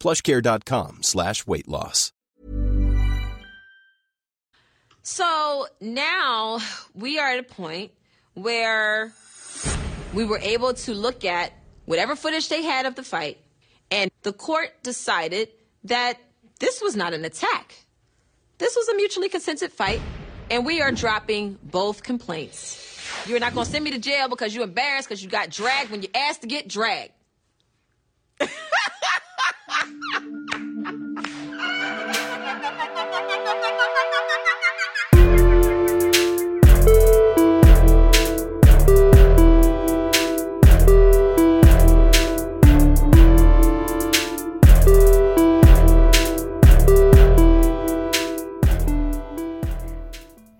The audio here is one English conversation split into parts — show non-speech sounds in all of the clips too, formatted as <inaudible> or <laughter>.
plushcare.com slash weight loss. So now we are at a point where we were able to look at whatever footage they had of the fight, and the court decided that this was not an attack. This was a mutually consented fight, and we are dropping both complaints. You're not gonna send me to jail because you're embarrassed because you got dragged when you asked to get dragged. <laughs>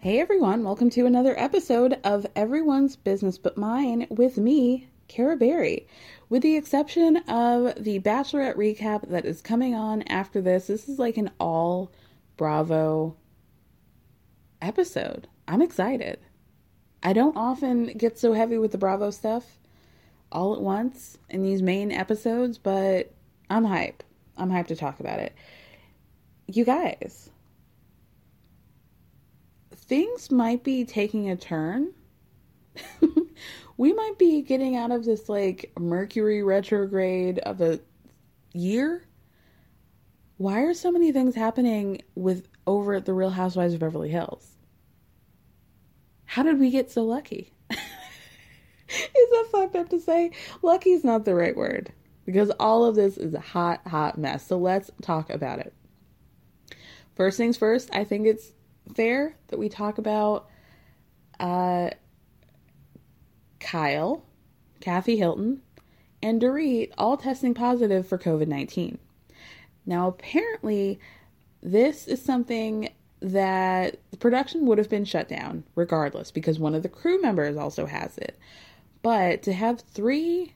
Hey everyone, welcome to another episode of Everyone's Business But Mine with me, Cara Berry. With the exception of the Bachelorette recap that is coming on after this, this is like an all Bravo episode. I'm excited. I don't often get so heavy with the Bravo stuff all at once in these main episodes, but I'm hype. I'm hyped to talk about it. You guys, things might be taking a turn. <laughs> we might be getting out of this like Mercury retrograde of a year. Why are so many things happening with over at the Real Housewives of Beverly Hills? How did we get so lucky? <laughs> Is that fucked up to say? Lucky is not the right word because all of this is a hot, hot mess. So let's talk about it. First things first, I think it's fair that we talk about uh, Kyle, Kathy Hilton, and Dorit all testing positive for COVID 19. Now, apparently, this is something that the production would have been shut down regardless because one of the crew members also has it. But to have three,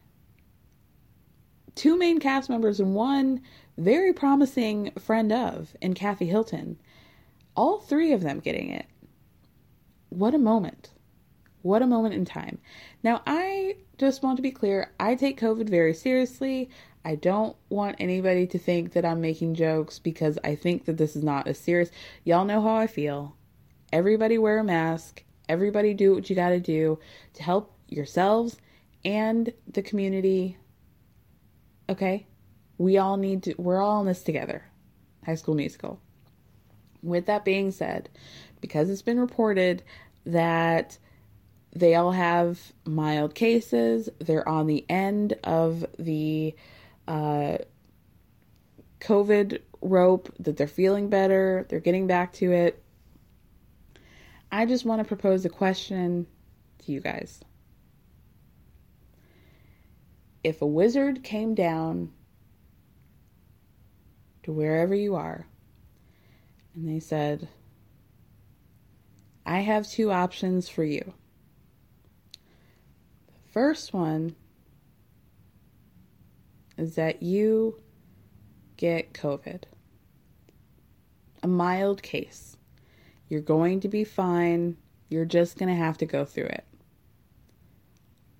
two main cast members and one very promising friend of in Kathy Hilton, all three of them getting it. What a moment. What a moment in time. Now, I just want to be clear I take COVID very seriously. I don't want anybody to think that I'm making jokes because I think that this is not as serious. Y'all know how I feel. Everybody wear a mask. Everybody do what you got to do to help yourselves and the community. Okay? We all need to, we're all in this together. High School Musical. With that being said, because it's been reported that they all have mild cases, they're on the end of the uh, COVID rope, that they're feeling better, they're getting back to it. I just want to propose a question to you guys. If a wizard came down to wherever you are and they said, I have two options for you. First one is that you get COVID, a mild case. You're going to be fine. You're just going to have to go through it.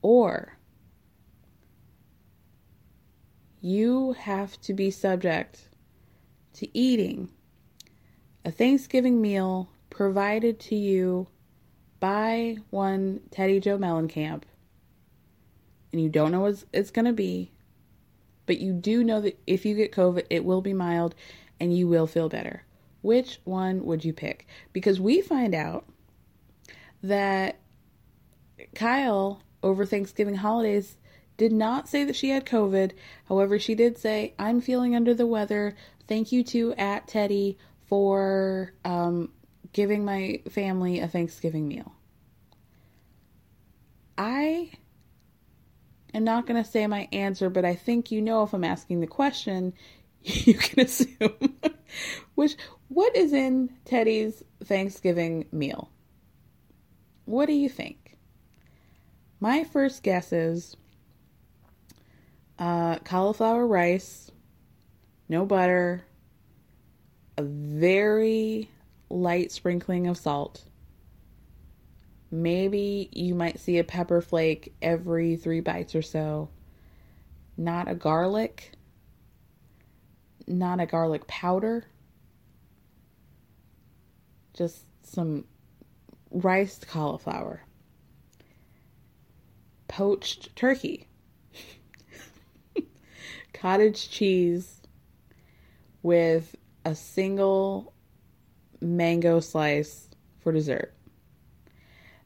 Or you have to be subject to eating a Thanksgiving meal provided to you by one Teddi Jo Mellencamp, and you don't know what it's going to be, but you do know that if you get COVID, it will be mild and you will feel better. Which one would you pick? Because we find out that Kyle, over Thanksgiving holidays, did not say that she had COVID. However, she did say, I'm feeling under the weather. Thank you to at Teddi for um, giving my family a Thanksgiving meal. I am not going to say my answer, but I think you know if I'm asking the question, <laughs> you can assume. <laughs> Which, what is in Teddi's Thanksgiving meal? What do you think? My first guess is uh, cauliflower rice, no butter, a very light sprinkling of salt. Maybe you might see a pepper flake every three bites or so. Not a garlic, not a garlic powder, just some riced cauliflower, poached turkey, <laughs> cottage cheese with a single mango slice for dessert.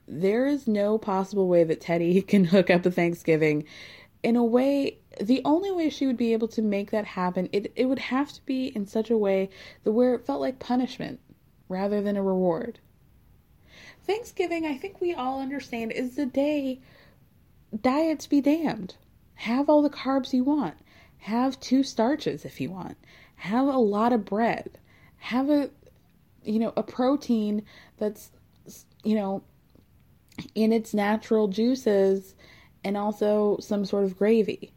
There is no possible way that Teddi <laughs> can hook up a Thanksgiving. In a way, the only way she would be able to make that happen, it, it would have to be in such a way that where it felt like punishment rather than a reward. Thanksgiving, I think we all understand, is the day diets be damned. Have all the carbs you want. Have two starches if you want have a lot of bread have a you know a protein that's you know in its natural juices and also some sort of gravy.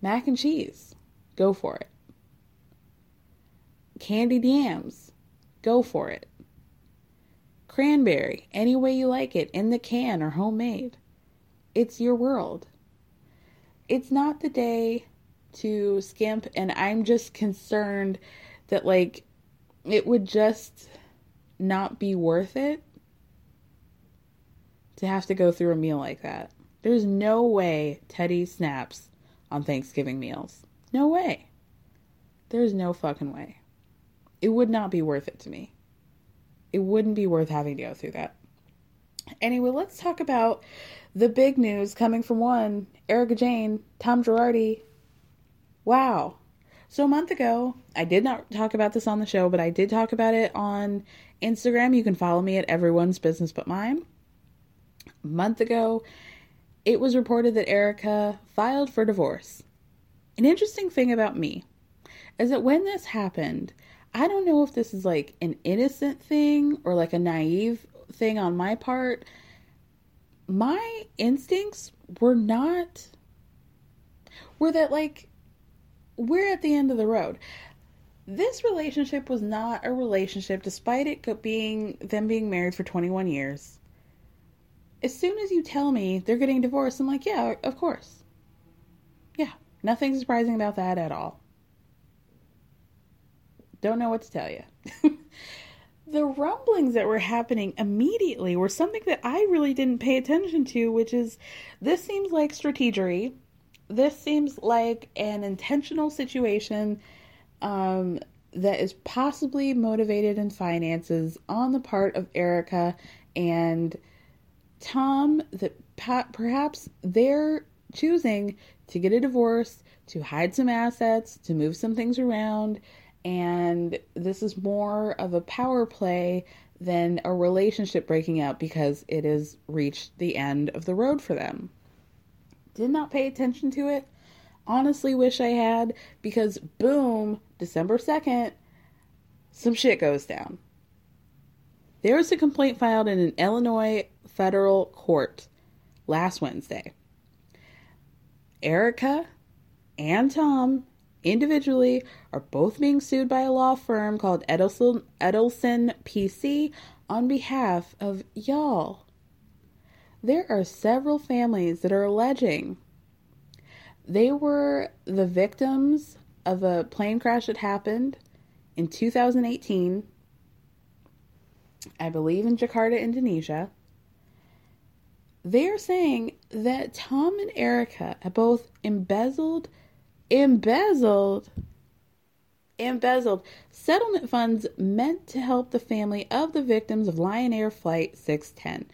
Mac and cheese go for it. Candied yams go for it. Cranberry any way you like it in the can or homemade. It's your world. It's not the day to skimp and I'm just concerned that like it would just not be worth it to have to go through a meal like that. There's no way Teddi snaps on Thanksgiving meals. No way. There's no fucking way. It would not be worth it to me. It wouldn't be worth having to go through that. Anyway, let's talk about the big news coming from one Erika Jayne, Tom Girardi, Wow. So a month ago, I did not talk about this on the show, but I did talk about it on Instagram. You can follow me at everyone's business but mine. Month ago, it was reported that Erika filed for divorce. An interesting thing about me is that when this happened, I don't know if this is like an innocent thing or like a naive thing on my part. My instincts were not were that like we're at the end of the road. This relationship was not a relationship, despite it being them being married for 21 years. As soon as you tell me they're getting divorced, I'm like, yeah, of course. Yeah, nothing surprising about that at all. Don't know what to tell you. <laughs> the rumblings that were happening immediately were something that I really didn't pay attention to, which is this seems like strategery this seems like an intentional situation um, that is possibly motivated in finances on the part of Erika and Tom. That perhaps they're choosing to get a divorce, to hide some assets, to move some things around, and this is more of a power play than a relationship breaking up because it has reached the end of the road for them. Did not pay attention to it. Honestly, wish I had because boom, December 2nd, some shit goes down. There was a complaint filed in an Illinois federal court last Wednesday. Erika and Tom individually are both being sued by a law firm called Edelson, Edelson PC on behalf of y'all. There are several families that are alleging they were the victims of a plane crash that happened in 2018, I believe in Jakarta, Indonesia. They're saying that Tom and Erika have both embezzled embezzled embezzled settlement funds meant to help the family of the victims of Lion Air Flight 610.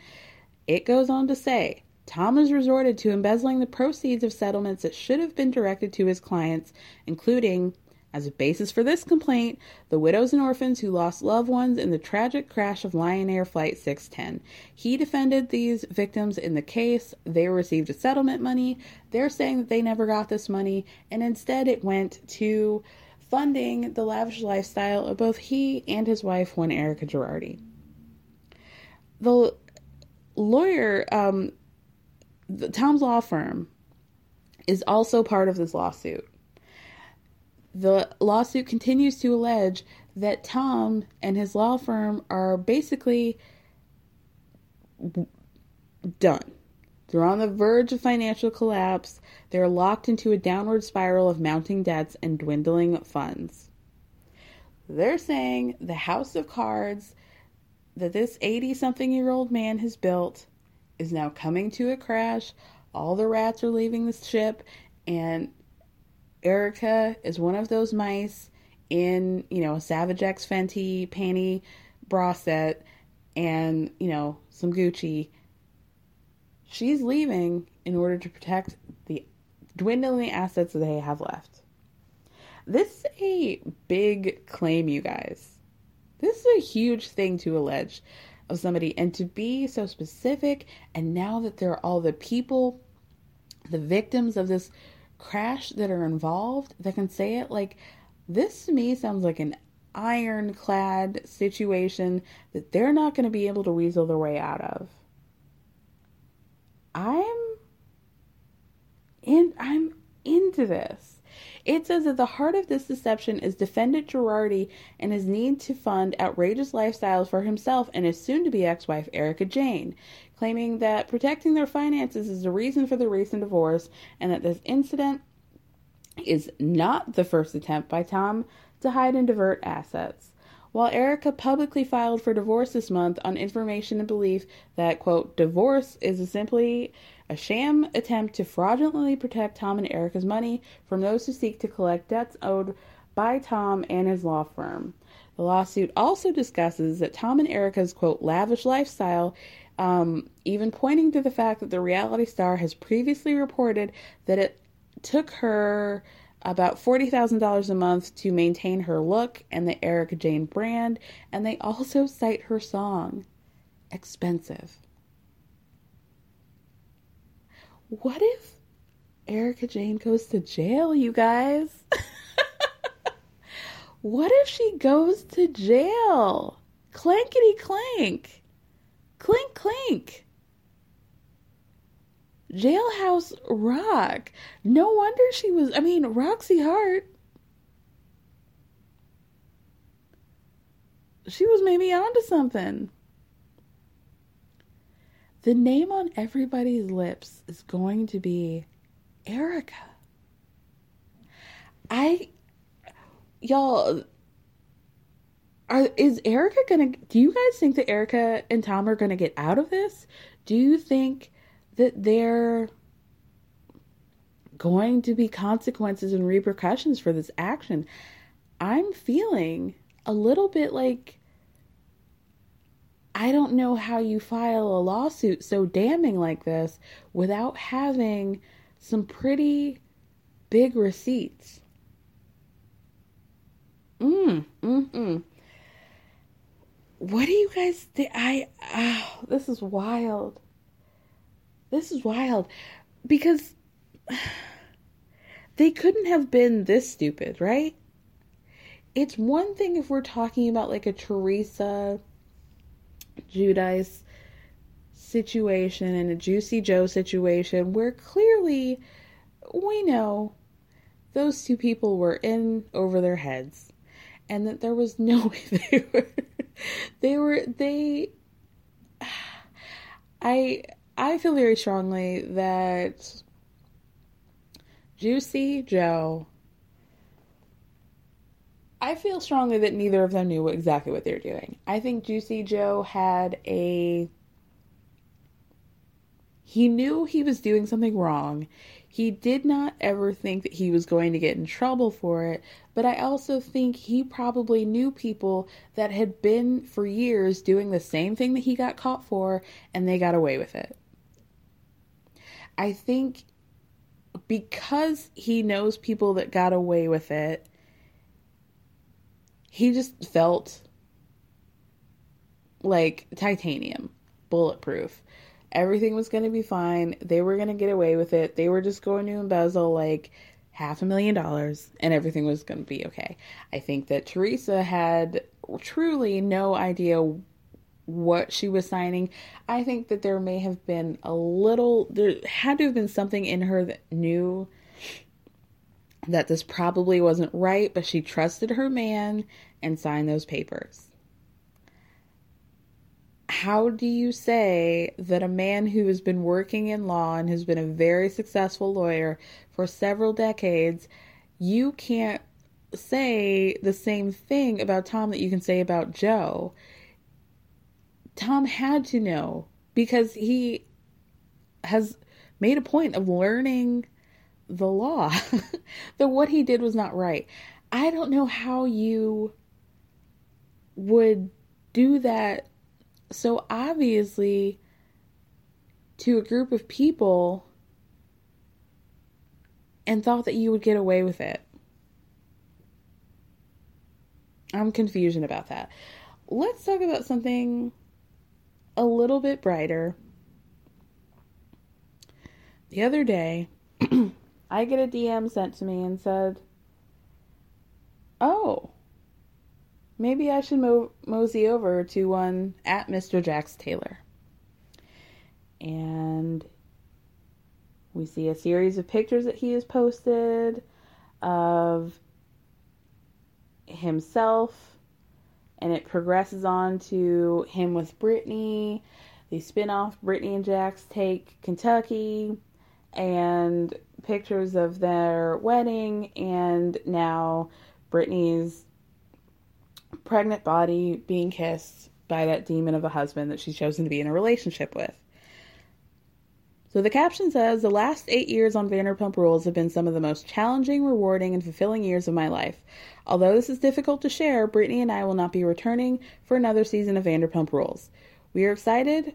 It goes on to say Tom has resorted to embezzling the proceeds of settlements that should have been directed to his clients, including, as a basis for this complaint, the widows and orphans who lost loved ones in the tragic crash of Lion Air Flight 610. He defended these victims in the case. They received a settlement money. They're saying that they never got this money, and instead it went to funding the lavish lifestyle of both he and his wife, one Erika Girardi. The lawyer, um, the, Tom's law firm, is also part of this lawsuit. The lawsuit continues to allege that Tom and his law firm are basically done. They're on the verge of financial collapse. They're locked into a downward spiral of mounting debts and dwindling funds. They're saying the house of cards that this 80 something year old man has built is now coming to a crash. All the rats are leaving the ship, and Erika is one of those mice in, you know, a Savage X Fenty panty bra set and, you know, some Gucci. She's leaving in order to protect the dwindling assets that they have left. This is a big claim, you guys. This is a huge thing to allege of somebody and to be so specific. And now that there are all the people, the victims of this crash that are involved that can say it, like this to me sounds like an ironclad situation that they're not going to be able to weasel their way out of. I'm in I'm into this. It says that the heart of this deception is defendant Girardi and his need to fund outrageous lifestyles for himself and his soon to be ex wife Erika Jayne, claiming that protecting their finances is the reason for the recent divorce and that this incident is not the first attempt by Tom to hide and divert assets. While Erika publicly filed for divorce this month on information and belief that, quote, divorce is simply a sham attempt to fraudulently protect Tom and Erika's money from those who seek to collect debts owed by Tom and his law firm. The lawsuit also discusses that Tom and Erika's quote lavish lifestyle, um, even pointing to the fact that the reality star has previously reported that it took her about $40,000 a month to maintain her look and the Erika Jayne brand, and they also cite her song, Expensive. What if Erika Jayne goes to jail, you guys? <laughs> what if she goes to jail? Clankety clank. Clink clink. Jailhouse Rock. No wonder she was, I mean, Roxy Hart. She was maybe onto something. The name on everybody's lips is going to be Erika. I, y'all, are is Erika gonna? Do you guys think that Erika and Tom are gonna get out of this? Do you think that there going to be consequences and repercussions for this action? I'm feeling a little bit like I don't know how you file a lawsuit so damning like this without having some pretty big receipts. Mm, mm, mm. What do you guys think? I, oh, this is wild. This is wild. Because <sighs> they couldn't have been this stupid, right? it's one thing if we're talking about like a Teresa Giudice situation and a Juicy Joe situation where clearly we know those two people were in over their heads and that there was no <laughs> way they were <laughs> they were they I I feel very strongly that Juicy Joe I feel strongly that neither of them knew exactly what they were doing. I think Juicy Joe had a he knew he was doing something wrong. He did not ever think that he was going to get in trouble for it, but I also think he probably knew people that had been for years doing the same thing that he got caught for and they got away with it. I think because he knows people that got away with it, he just felt like titanium, bulletproof everything was going to be fine. They were going to get away with it. They were just going to embezzle like half a million dollars and everything was going to be okay. I think that Teresa had truly no idea what she was signing. I think that there may have been a little, there had to have been something in her that knew that this probably wasn't right, but she trusted her man and signed those papers how do you say that a man who has been working in law and has been a very successful lawyer for several decades, you can't say the same thing about Tom that you can say about Joe? Tom had to know because he has made a point of learning the law <laughs> that what he did was not right. I don't know how you would do that so obviously, to a group of people and thought that you would get away with it. I'm confusion about that. Let's talk about something a little bit brighter. The other day, <clears throat> I get a DM sent to me and said, Oh, maybe I should mo- mosey over to one at Mr. Jax Taylor. And we see a series of pictures that he has posted of himself, and it progresses on to him with Brittany. the spin off Brittany and Jax take Kentucky, and pictures of their wedding, and now Brittany's pregnant body being kissed by that demon of a husband that she's chosen to be in a relationship with. So the caption says The last eight years on Vanderpump Rules have been some of the most challenging, rewarding, and fulfilling years of my life. Although this is difficult to share, Brittany and I will not be returning for another season of Vanderpump Rules. We are excited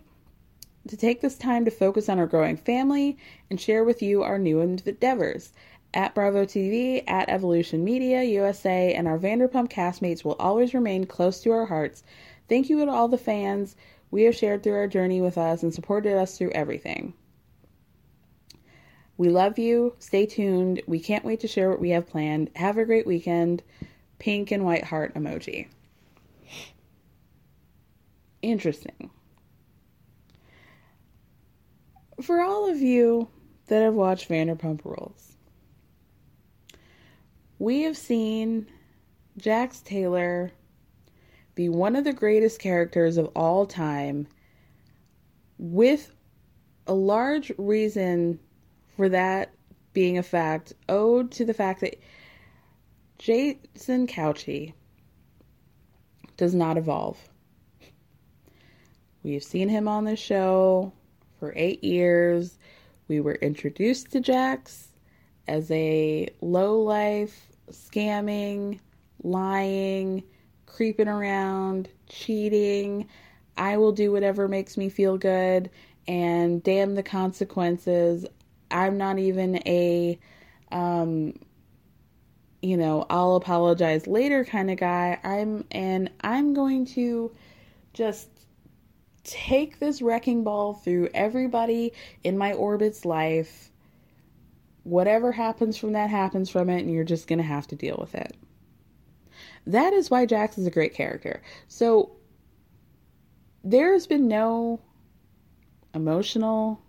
to take this time to focus on our growing family and share with you our new endeavors at Bravo TV, at Evolution Media USA, and our Vanderpump castmates will always remain close to our hearts. Thank you to all the fans we have shared through our journey with us and supported us through everything. We love you. Stay tuned. We can't wait to share what we have planned. Have a great weekend. Pink and white heart emoji. Interesting. For all of you that have watched Vanderpump Rules, we have seen Jax Taylor be one of the greatest characters of all time, with a large reason for that being a fact owed to the fact that Jason Cauchi does not evolve. We've seen him on the show for eight years. We were introduced to Jax as a low life, scamming, lying, creeping around, cheating. I will do whatever makes me feel good and damn the consequences. I'm not even a um you know, I'll apologize later kind of guy. I'm and I'm going to just take this wrecking ball through everybody in my orbit's life whatever happens from that happens from it, and you're just going to have to deal with it. That is why Jax is a great character. So there's been no emotional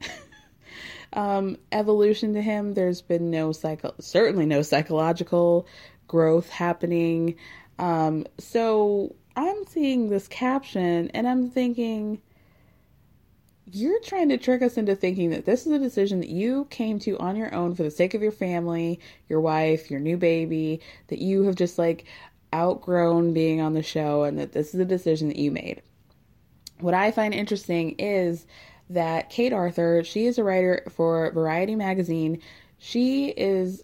<laughs> um, evolution to him. There's been no psycho, certainly no psychological growth happening. Um, so I'm seeing this caption and I'm thinking, you're trying to trick us into thinking that this is a decision that you came to on your own for the sake of your family, your wife, your new baby, that you have just like outgrown being on the show and that this is a decision that you made. What I find interesting is that Kate Arthur, she is a writer for Variety magazine. She is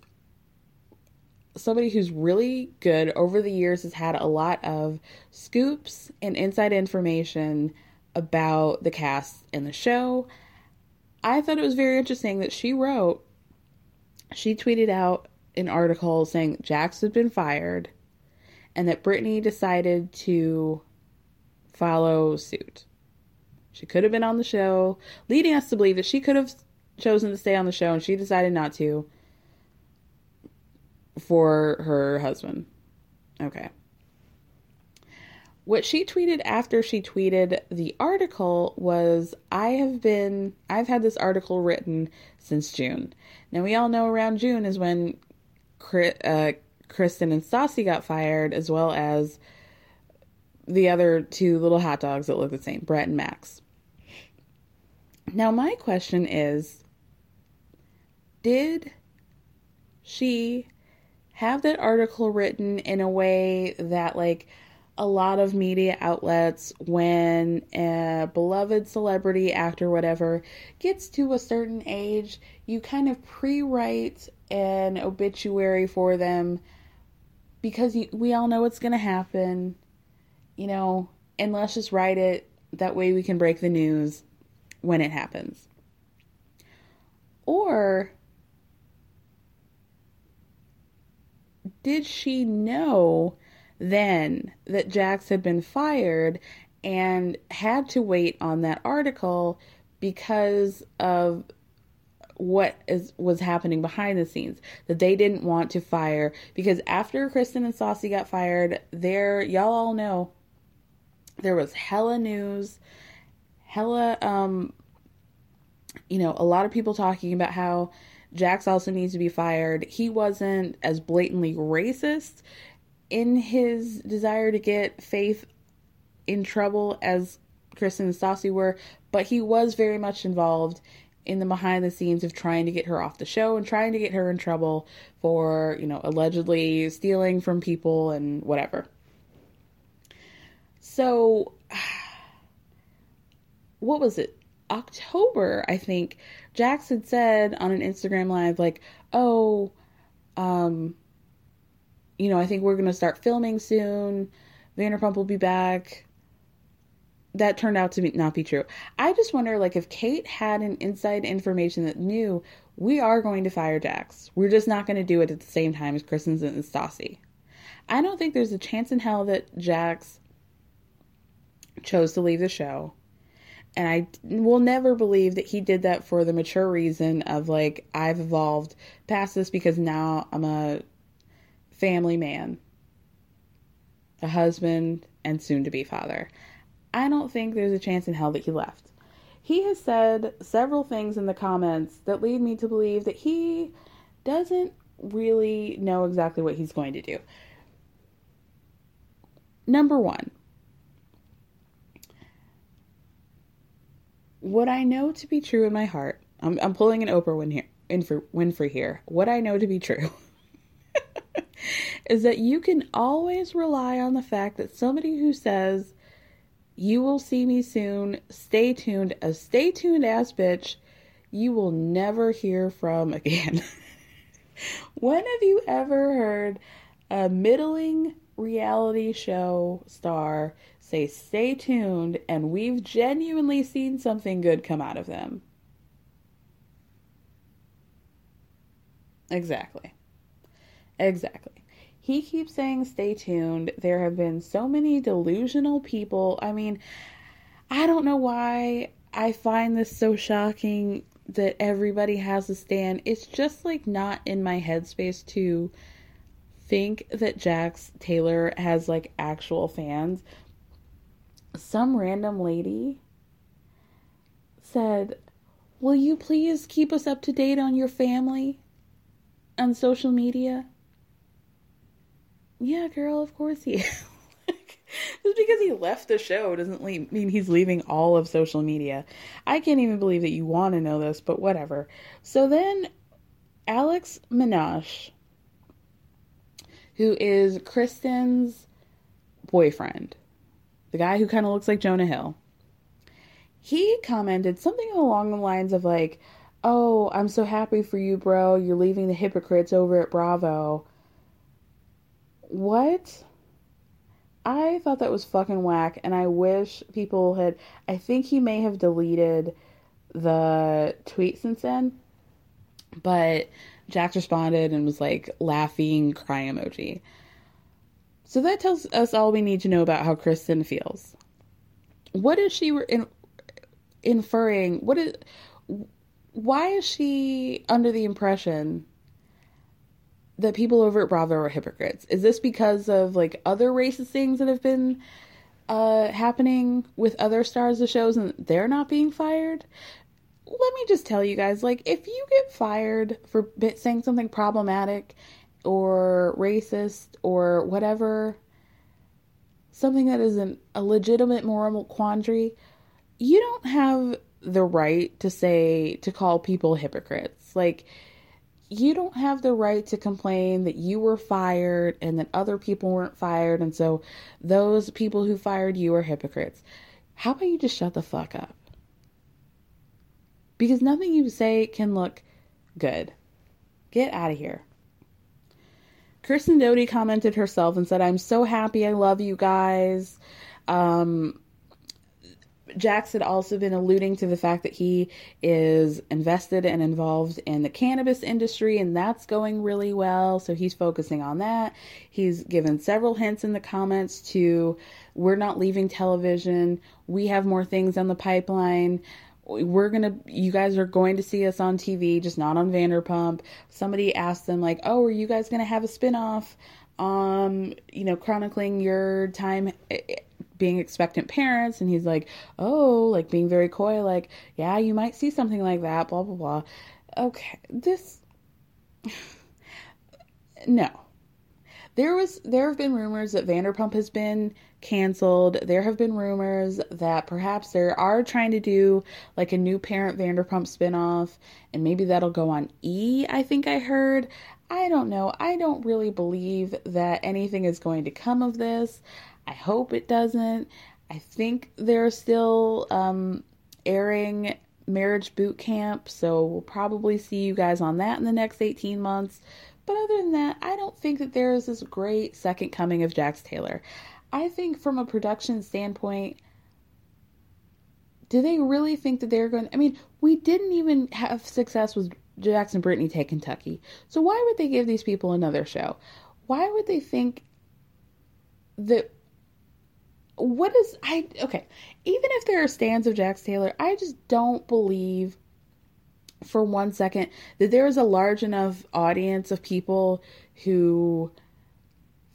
somebody who's really good over the years has had a lot of scoops and inside information about the cast in the show. I thought it was very interesting that she wrote, she tweeted out an article saying Jax had been fired and that Brittany decided to follow suit. She could have been on the show, leading us to believe that she could have chosen to stay on the show and she decided not to for her husband. Okay. What she tweeted after she tweeted the article was I have been, I've had this article written since June. Now, we all know around June is when uh, Kristen and Stassi got fired, as well as the other two little hot dogs that look the same, Brett and Max. Now, my question is Did she have that article written in a way that, like, a lot of media outlets, when a beloved celebrity, actor, whatever, gets to a certain age, you kind of pre write an obituary for them because you, we all know what's going to happen, you know, and let's just write it. That way we can break the news when it happens. Or did she know then that Jax had been fired and had to wait on that article because of what is was happening behind the scenes that they didn't want to fire because after Kristen and Stassi got fired there y'all all know there was hella news hella um you know a lot of people talking about how Jax also needs to be fired. He wasn't as blatantly racist in his desire to get Faith in trouble as Kristen and Stassi were, but he was very much involved in the behind the scenes of trying to get her off the show and trying to get her in trouble for, you know, allegedly stealing from people and whatever. So, <sighs> what was it? October, I think, Jax had said on an Instagram live, like, oh, um, you know, I think we're going to start filming soon. Vanderpump will be back. That turned out to be, not be true. I just wonder, like, if Kate had an inside information that knew we are going to fire Jax, we're just not going to do it at the same time as Kristen and Stassi. I don't think there's a chance in hell that Jax chose to leave the show. And I will never believe that he did that for the mature reason of like, I've evolved past this because now I'm a family man, a husband, and soon to be father. I don't think there's a chance in hell that he left. He has said several things in the comments that lead me to believe that he doesn't really know exactly what he's going to do. Number one, what I know to be true in my heart, I'm, I'm pulling an Oprah Winfrey, Winfrey here. What I know to be true <laughs> <laughs> is that you can always rely on the fact that somebody who says, You will see me soon, stay tuned, a stay tuned ass bitch, you will never hear from again. <laughs> when have you ever heard a middling reality show star say, Stay tuned, and we've genuinely seen something good come out of them? Exactly. Exactly. He keeps saying, stay tuned. There have been so many delusional people. I mean, I don't know why I find this so shocking that everybody has a stand. It's just like not in my headspace to think that Jax Taylor has like actual fans, some random lady said, Will you please keep us up to date on your family on social media? Yeah, girl, of course he <laughs> is. Just because he left the show doesn't mean he's leaving all of social media. I can't even believe that you want to know this, but whatever. So then, Alex Menache, who is Kristen's boyfriend, the guy who kind of looks like Jonah Hill, he commented something along the lines of like, "Oh, I'm so happy for you, bro. You're leaving the hypocrites over at Bravo." What? I thought that was fucking whack, and I wish people had. I think he may have deleted the tweet since then, but Jax responded and was like laughing, cry emoji. So that tells us all we need to know about how Kristen feels. What is she in, inferring? What is? Why is she under the impression that people over at Bravo are hypocrites? Is this because of like other racist things that have been uh, happening with other stars of shows and they're not being fired? Let me just tell you guys like, if you get fired for saying something problematic or racist or whatever, something that isn't a legitimate moral quandary, you don't have the right to say, to call people hypocrites. Like, you don't have the right to complain that you were fired and that other people weren't fired, and so those people who fired you are hypocrites. How about you just shut the fuck up? Because nothing you say can look good. Get out of here. Kristen Doute commented herself and said, I'm so happy. I love you guys. Um, Jax had also been alluding to the fact that he is invested and involved in the cannabis industry, and that's going really well. So he's focusing on that. He's given several hints in the comments to we're not leaving television, we have more things on the pipeline. We're gonna, you guys are going to see us on TV, just not on Vanderpump. Somebody asked them, like, oh, are you guys gonna have a spinoff? um, you know, chronicling your time eh, eh, being expectant parents and he's like oh like being very coy like yeah you might see something like that blah blah blah. Okay this <sighs> no. There was there have been rumors that vanderpump has been canceled. There have been rumors that perhaps they are trying to do like a new parent vanderpump spinoff and maybe that'll go on e i think i heard. I don't know. I don't really believe that anything is going to come of this I hope it doesn't. I think they're still um, airing Marriage Boot Camp, so we'll probably see you guys on that in the next 18 months. But other than that, I don't think that there is this great second coming of Jax Taylor. I think from a production standpoint, do they really think that they're going? I mean, we didn't even have success with Jackson Brittany take Kentucky. So why would they give these people another show? Why would they think that what is I okay, even if there are stands of Jax Taylor, I just don't believe for one second that there is a large enough audience of people who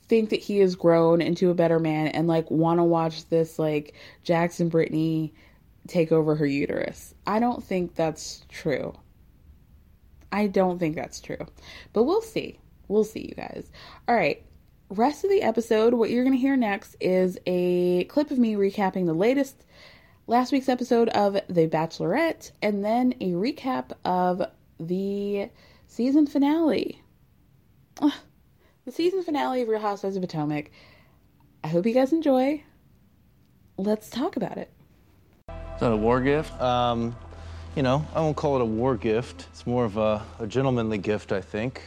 think that he has grown into a better man and like want to watch this like Jackson Brittany take over her uterus. I don't think that's true. I don't think that's true. But we'll see. We'll see, you guys. All right rest of the episode, what you're going to hear next is a clip of me recapping the latest last week's episode of The Bachelorette and then a recap of the season finale. Ugh, the season finale of Real Housewives of Potomac. I hope you guys enjoy. Let's talk about it. Is that a war gift? Um, you know, I won't call it a war gift. It's more of a, a gentlemanly gift, I think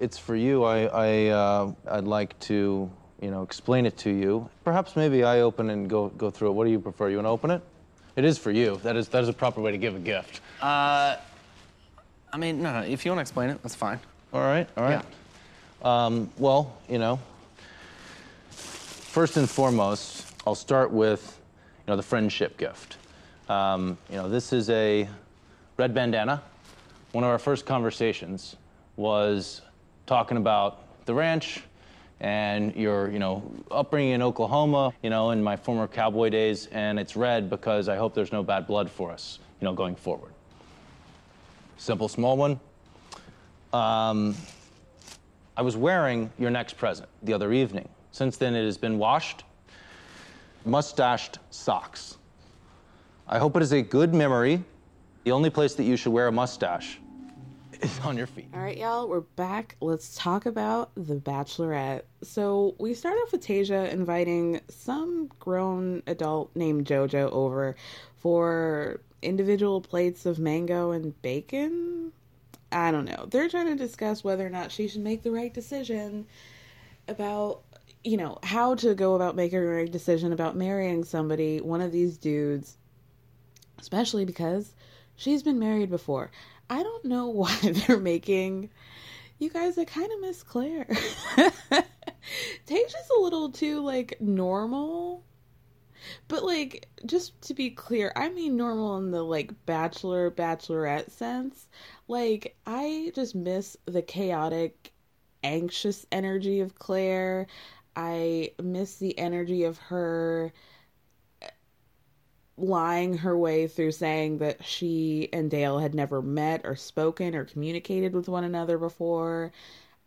it's for you. I, I uh, I'd like to, you know, explain it to you. Perhaps maybe I open and go go through it. What do you prefer? You want to open it? It is for you. That is that is a proper way to give a gift. Uh, I mean, no, no. If you want to explain it, that's fine. All right. All right. Yeah. Um, well, you know, first and foremost, I'll start with, you know, the friendship gift. Um, you know, this is a red bandana. One of our first conversations was talking about the ranch and your, you know, upbringing in Oklahoma, you know, in my former cowboy days, and it's red because I hope there's no bad blood for us, you know, going forward. Simple, small one. Um, I was wearing your next present the other evening. Since then, it has been washed, mustached socks. I hope it is a good memory. The only place that you should wear a mustache <laughs> is on your feet. All right, y'all, we're back. Let's talk about The Bachelorette. So, we start off with Tayshia inviting some grown adult named JoJo over for individual plates of mango and bacon. I don't know. They're trying to discuss whether or not she should make the right decision about, you know, how to go about making the right decision about marrying somebody, one of these dudes, especially because she's been married before. I don't know <laughs> why they're making you guys I kind of miss Claire. <laughs> Tayshia's a little too like normal. But like just to be clear, I mean normal in the like bachelor bachelorette sense. Like I just miss the chaotic anxious energy of Claire. I miss the energy of her lying her way through saying that she and Dale had never met or spoken or communicated with one another before.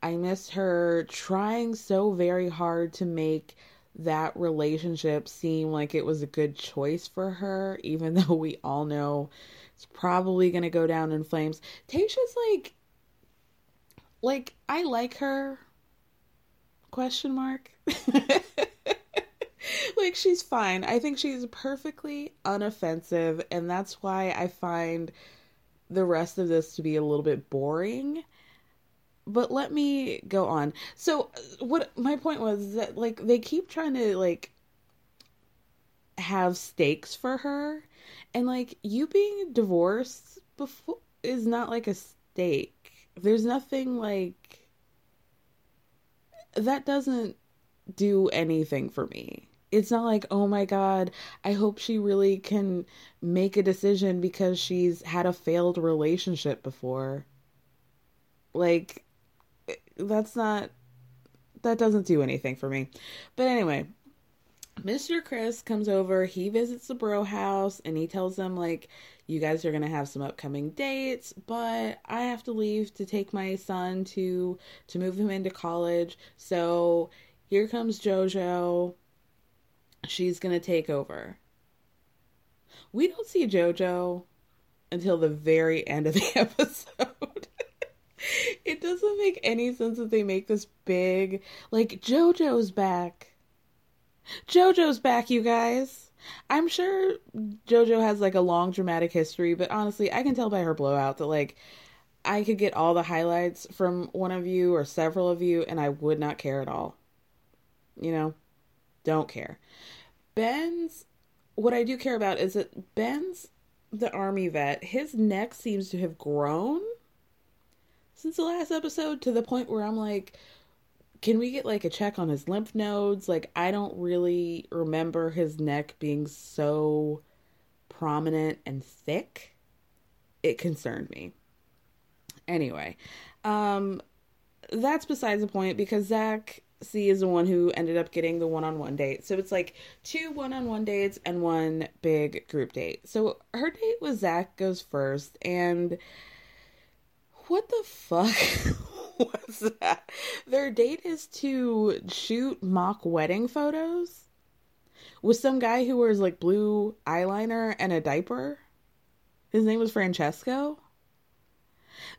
I miss her trying so very hard to make that relationship seem like it was a good choice for her, even <laughs> though we all know it's probably going to go down in flames. Tasha's like, like, I like her, question mark. <laughs> <laughs> like she's fine. I think she's perfectly unoffensive, and that's why I find the rest of this to be a little bit boring. But let me go on. So uh, what my point was that like they keep trying to like have stakes for her and like you being divorced before is not like a stake. There's nothing like that doesn't do anything for me it's not like, oh my God, I hope she really can make a decision because she's had a failed relationship before. Like, eh, that's not, that doesn't do anything for me. But anyway, Mr. Chris comes over, he visits the bro house, and he tells them, like, you guys are going to have some upcoming dates, but I have to leave to take my son to to move him into college. So, here comes JoJo she's going to take over. We don't see JoJo until the very end of the <laughs> episode. <laughs> it doesn't make any sense that they make this big. Like, JoJo's back. JoJo's back, you guys. I'm sure JoJo has like a long dramatic history, but honestly, I can tell by her blowout that like I could get all the highlights from one of you or several of you and I would not care at all. You know? Don't care. Ben's what I do care about is that Ben's the army vet. His neck seems to have grown since the last episode to the point where I'm like, can we get like a check on his lymph nodes? Like, I don't really remember his neck being so prominent and thick. It concerned me. Anyway, um, that's besides the point because Zach C is the one who ended up getting the one on one date. So it's like two one on one dates and one big group date. So her date with Zach goes first, and what the fuck <laughs> was that? Their date is to shoot mock wedding photos with some guy who wears like blue eyeliner and a diaper. His name was Francesco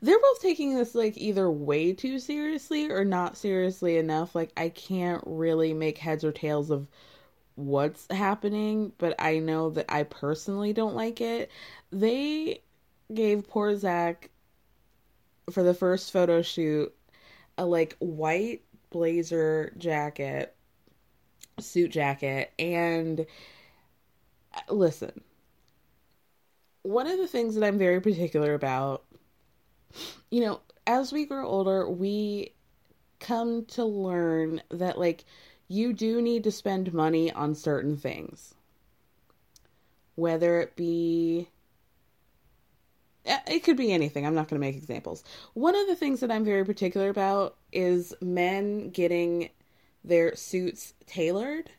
they're both taking this like either way too seriously or not seriously enough. Like I can't really make heads or tails of what's happening, but I know that I personally don't like it. They gave poor Zach for the first photo shoot a like white blazer jacket, suit jacket, and uh, listen. One of the things that I'm very particular about you know, as we grow older, we come to learn that, like, you do need to spend money on certain things. Whether it be. Eh, it could be anything. I'm not going to make examples. One of the things that I'm very particular about is men getting their suits tailored.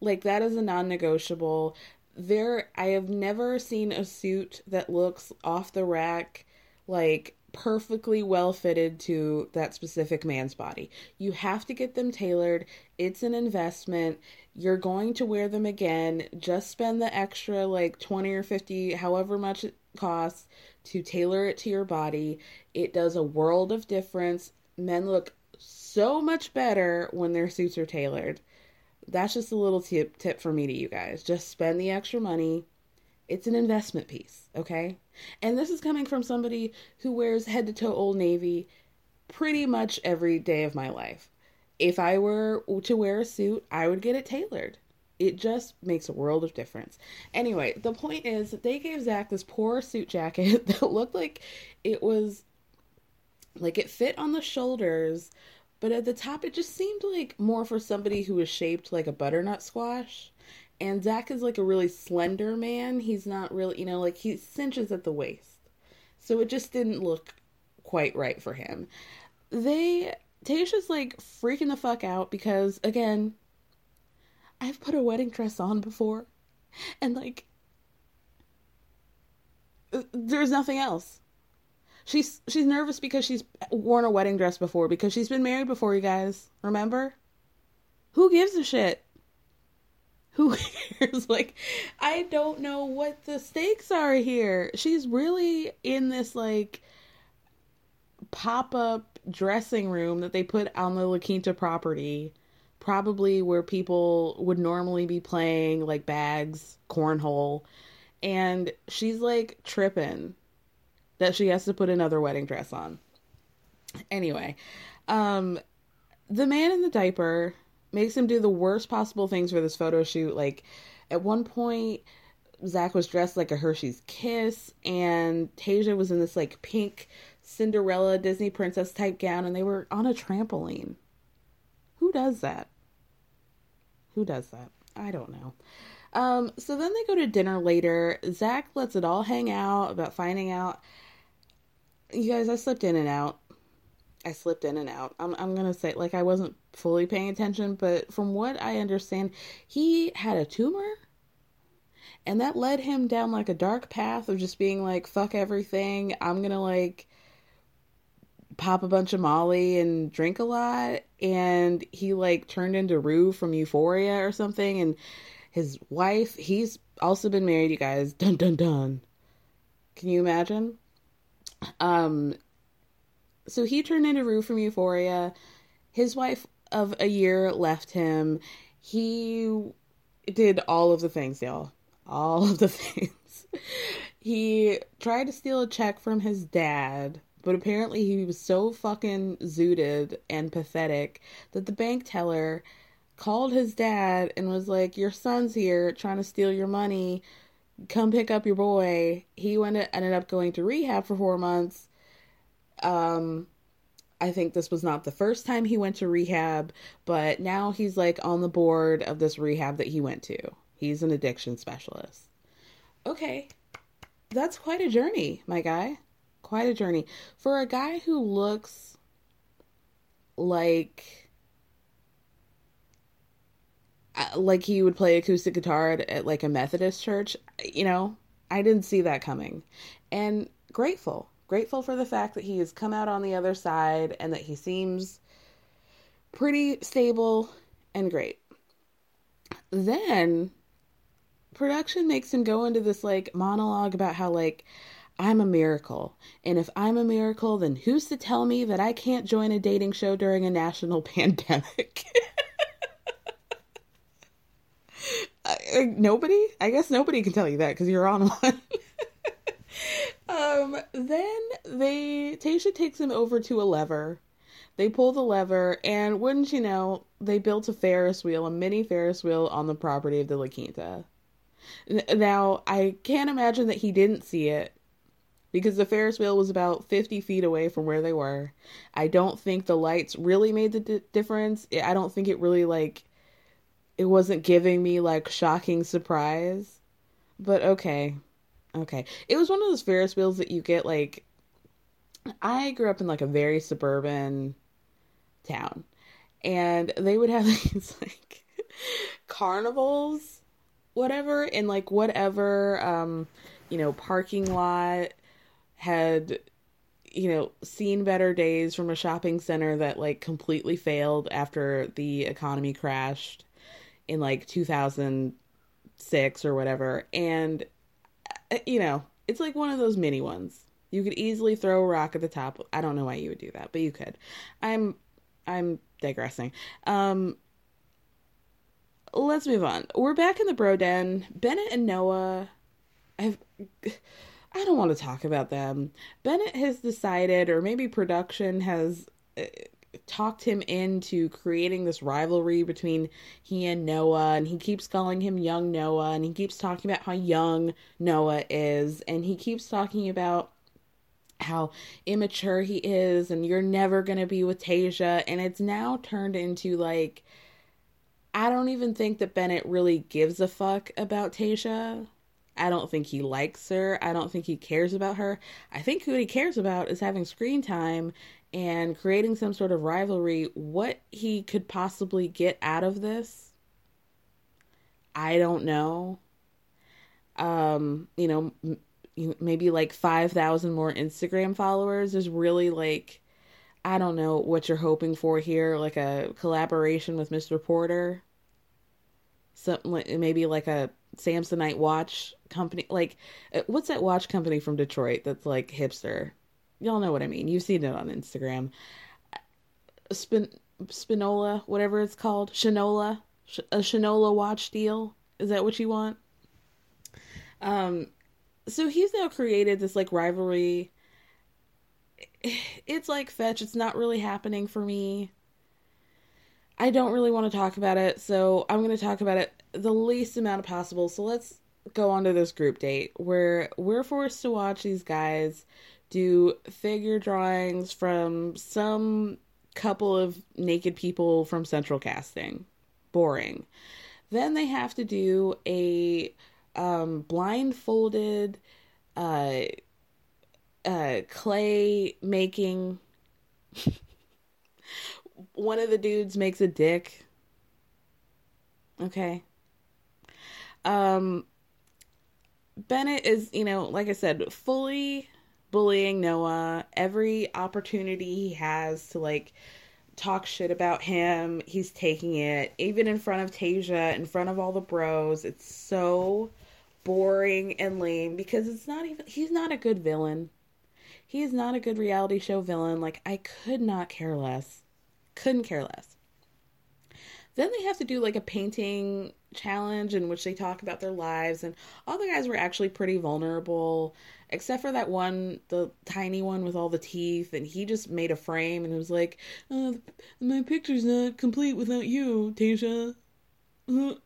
Like that is a non-negotiable. There I have never seen a suit that looks off the rack like perfectly well fitted to that specific man's body. You have to get them tailored. It's an investment. You're going to wear them again. Just spend the extra like 20 or 50, however much it costs to tailor it to your body. It does a world of difference. Men look so much better when their suits are tailored. That's just a little tip tip for me to you guys. Just spend the extra money. It's an investment piece, okay? And this is coming from somebody who wears head to toe Old Navy pretty much every day of my life. If I were to wear a suit, I would get it tailored. It just makes a world of difference. Anyway, the point is that they gave Zach this poor suit jacket <laughs> that looked like it was like it fit on the shoulders, but at the top it just seemed like more for somebody who was shaped like a butternut squash. And Zach is like a really slender man. He's not really, you know, like he cinches at the waist. So it just didn't look quite right for him. They, Tasha's like freaking the fuck out because, again, I've put a wedding dress on before. And like, there's nothing else. She's she's nervous because she's worn a wedding dress before because she's been married before, you guys. Remember? Who gives a shit? Who cares? <laughs> like, I don't know what the stakes are here. She's really in this, like, pop up dressing room that they put on the La Quinta property, probably where people would normally be playing, like, bags, cornhole. And she's, like, tripping that she has to put another wedding dress on. Anyway, um, the man in the diaper makes him do the worst possible things for this photo shoot. Like at one point, Zach was dressed like a Hershey's Kiss, and Tayshia was in this like pink Cinderella Disney princess type gown, and they were on a trampoline. Who does that? Who does that? I don't know. Um, so then they go to dinner later. Zach lets it all hang out about finding out. You guys, I slipped in and out. I slipped in and out. I'm I'm gonna say like I wasn't fully paying attention, but from what I understand, he had a tumor, and that led him down like a dark path of just being like fuck everything. I'm gonna like pop a bunch of Molly and drink a lot, and he like turned into Rue from Euphoria or something, and his wife. He's also been married, you guys. Dun dun dun. Can you imagine? Um, so he turned into Rue from Euphoria. His wife of a year left him. He did all of the things, y'all. All of the <laughs> things. he tried to steal a check from his dad, but apparently he was so fucking zooted and pathetic that the bank teller called his dad and was like, Your son's here trying to steal your money. Come pick up your boy. He went ended up going to rehab for four months um, I think this was not the first time he went to rehab, but now he's like on the board of this rehab that he went to. He's an addiction specialist. Okay. That's quite a journey, my guy. Quite a journey. For a guy who looks like uh, like he would play acoustic guitar at, at like a Methodist church, you know, I didn't see that coming. And grateful grateful for the fact that he has come out on the other side and that he seems pretty stable and great. Then production makes him go into this like monologue about how like I'm a miracle. And if I'm a miracle, then who's to tell me that I can't join a dating show during a national <laughs> pandemic? <laughs> I, nobody? I guess nobody can tell you that because you're on one. <laughs> Um, then they Tayshia takes him over to a lever. They pull the lever, and wouldn't you know, they built a Ferris wheel, a mini Ferris wheel on the property of the La Quinta. Now, I can't imagine that he didn't see it because the Ferris wheel was about 50 feet away from where they were. I don't think the lights really made the d- difference. I don't think it really, like, it wasn't giving me, like, shocking surprise. But okay. Okay. It was one of those Ferris wheels that you get like I grew up in like a very suburban town. and they would have <laughs> these like carnivals, whatever, in like whatever um, you know, parking lot had you know, seen better days from a shopping center that like completely failed after the economy crashed in like 2006 or whatever. And, you know, it's like one of those mini ones. You could easily throw a rock at the top. I don't know why you would do that, but you could. I'm, I'm digressing. Um, let's move on. We're back in the bro den. Bennett and Noah have <sighs> I don't want to talk about them. Bennett has decided, or maybe production has uh, talked him into creating this rivalry between he and Noah, and he keeps calling him young Noah, and he keeps talking about how young Noah is, and he keeps talking about how immature he is, and you're never going to be with Tayshia, and it's now turned into like. I don't even think that Bennett really gives a fuck about Tayshia. I don't think he likes her. I don't think he cares about her. I think who he cares about is having screen time and creating some sort of rivalry. What he could possibly get out of this, I don't know. Um, you know, m- maybe like 5,000 more Instagram followers is really like I don't know what you're hoping for here, like a collaboration with Mr. Porter. Something maybe like a Samsonite watch company. Like, uh, what's that watch company from Detroit that's like hipster? Y'all know what I mean. You've seen it on Instagram. Spin Spinola, whatever it's called, Shinola, a Shinola watch deal. Is that what you want? Um, so he's now created this like rivalry. It's like fetch. It's not really happening for me. I don't really want to talk about it, so I'm going to talk about it the least amount of possible. So let's go on to this group date where we're forced to watch these guys do figure drawings from some couple of naked people from central casting. Boring. Then they have to do a um, blindfolded uh, uh, clay making. <laughs> One of the dudes makes a dick. Okay. Um, Bennett is, you know, like I said, fully bullying Noah. Every opportunity he has to like talk shit about him, he's taking it. Even in front of Tayshia, in front of all the bros, it's so boring and lame because it's not even he's not a good villain. He is not a good reality show villain. Like I could not care less. Couldn't care less. Then they have to do like a painting challenge in which they talk about their lives and all the guys were actually pretty vulnerable except for that one the tiny one with all the teeth and he just made a frame and was like oh, my picture's not complete without you Tayshia <laughs>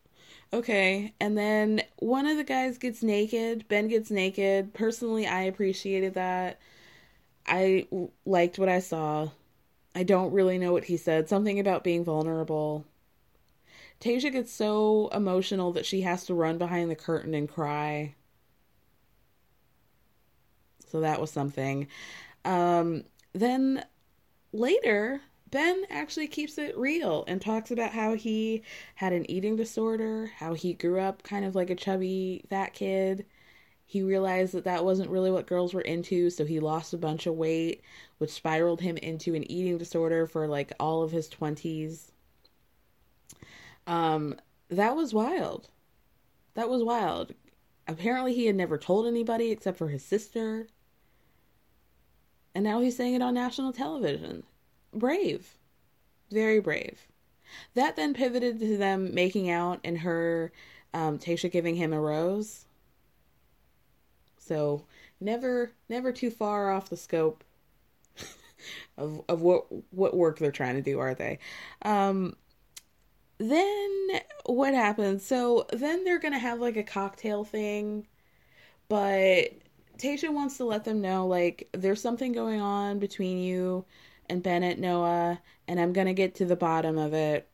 okay and then one of the guys gets naked Ben gets naked. Personally I appreciated that. I liked what I saw. I don't really know what he said. Something about being vulnerable Tayshia gets so emotional that she has to run behind the curtain and cry. So that was something. Um, then later, Ben actually keeps it real and talks about how he had an eating disorder, how he grew up kind of like a chubby fat kid. He realized that that wasn't really what girls were into, so he lost a bunch of weight, which spiraled him into an eating disorder for like all of his 20s. Um, that was wild. That was wild. Apparently, he had never told anybody except for his sister. And now he's saying it on national television. Brave. Very brave. That then pivoted to them making out and her, um, Tayshia giving him a rose. So never, never too far off the scope <laughs> of of what what work they're trying to do, are they? Um, then what happens? So then they're gonna have like a cocktail thing, but Tayshia wants to let them know like there's something going on between you and Bennett Noah, and I'm gonna get to the bottom of it.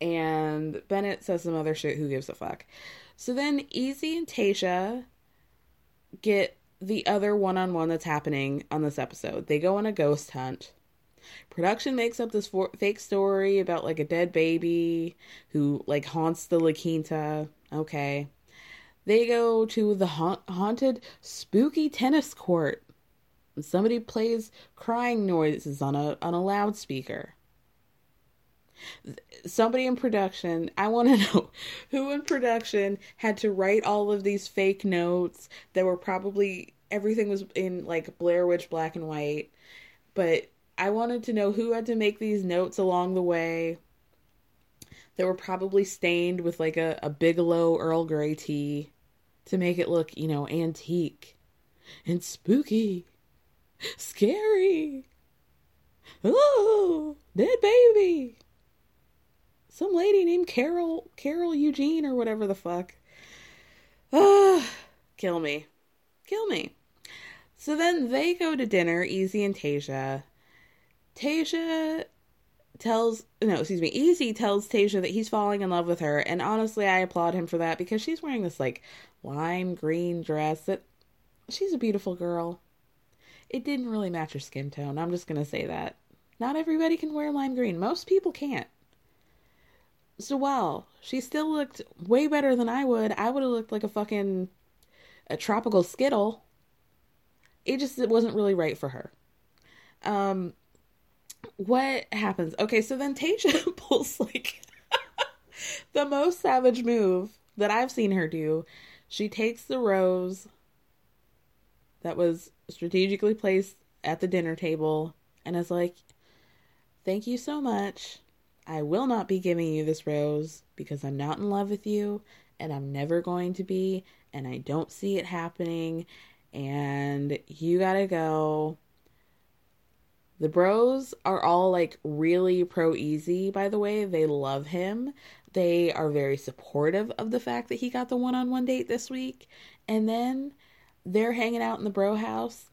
And Bennett says some other shit. Who gives a fuck? So then Easy and Tayshia get the other one on one that's happening on this episode. They go on a ghost hunt. Production makes up this for- fake story about like a dead baby who like haunts the La Quinta. Okay. They go to the ha- haunted, spooky tennis court. Somebody plays crying noises on a on a loudspeaker. Somebody in production, I want to <laughs> know who in production had to write all of these fake notes that were probably everything was in like Blair Witch black and white, but I wanted to know who had to make these notes along the way that were probably stained with like a, a Bigelow Earl Grey tea to make it look, you know, antique and spooky, scary. Oh, dead baby. Some lady named Carol Carol Eugene or whatever the fuck. Ah, kill me. Kill me. So then they go to dinner, Easy and Tayshia. Tayshia tells no, excuse me, Easy tells Tayshia that he's falling in love with her, and honestly I applaud him for that because she's wearing this like lime green dress that she's a beautiful girl. It didn't really match her skin tone. I'm just gonna say that. Not everybody can wear lime green. Most people can't. So while she still looked way better than I would, I would have looked like a fucking a tropical skittle. It just it wasn't really right for her. Um what happens? Okay, so then Tayshia <laughs> pulls like <laughs> the most savage move that I've seen her do. She takes the rose that was strategically placed at the dinner table and is like, Thank you so much. I will not be giving you this rose because I'm not in love with you and I'm never going to be and I don't see it happening and you gotta go. The bros are all like really pro easy, by the way. They love him. They are very supportive of the fact that he got the one on one date this week. And then they're hanging out in the bro house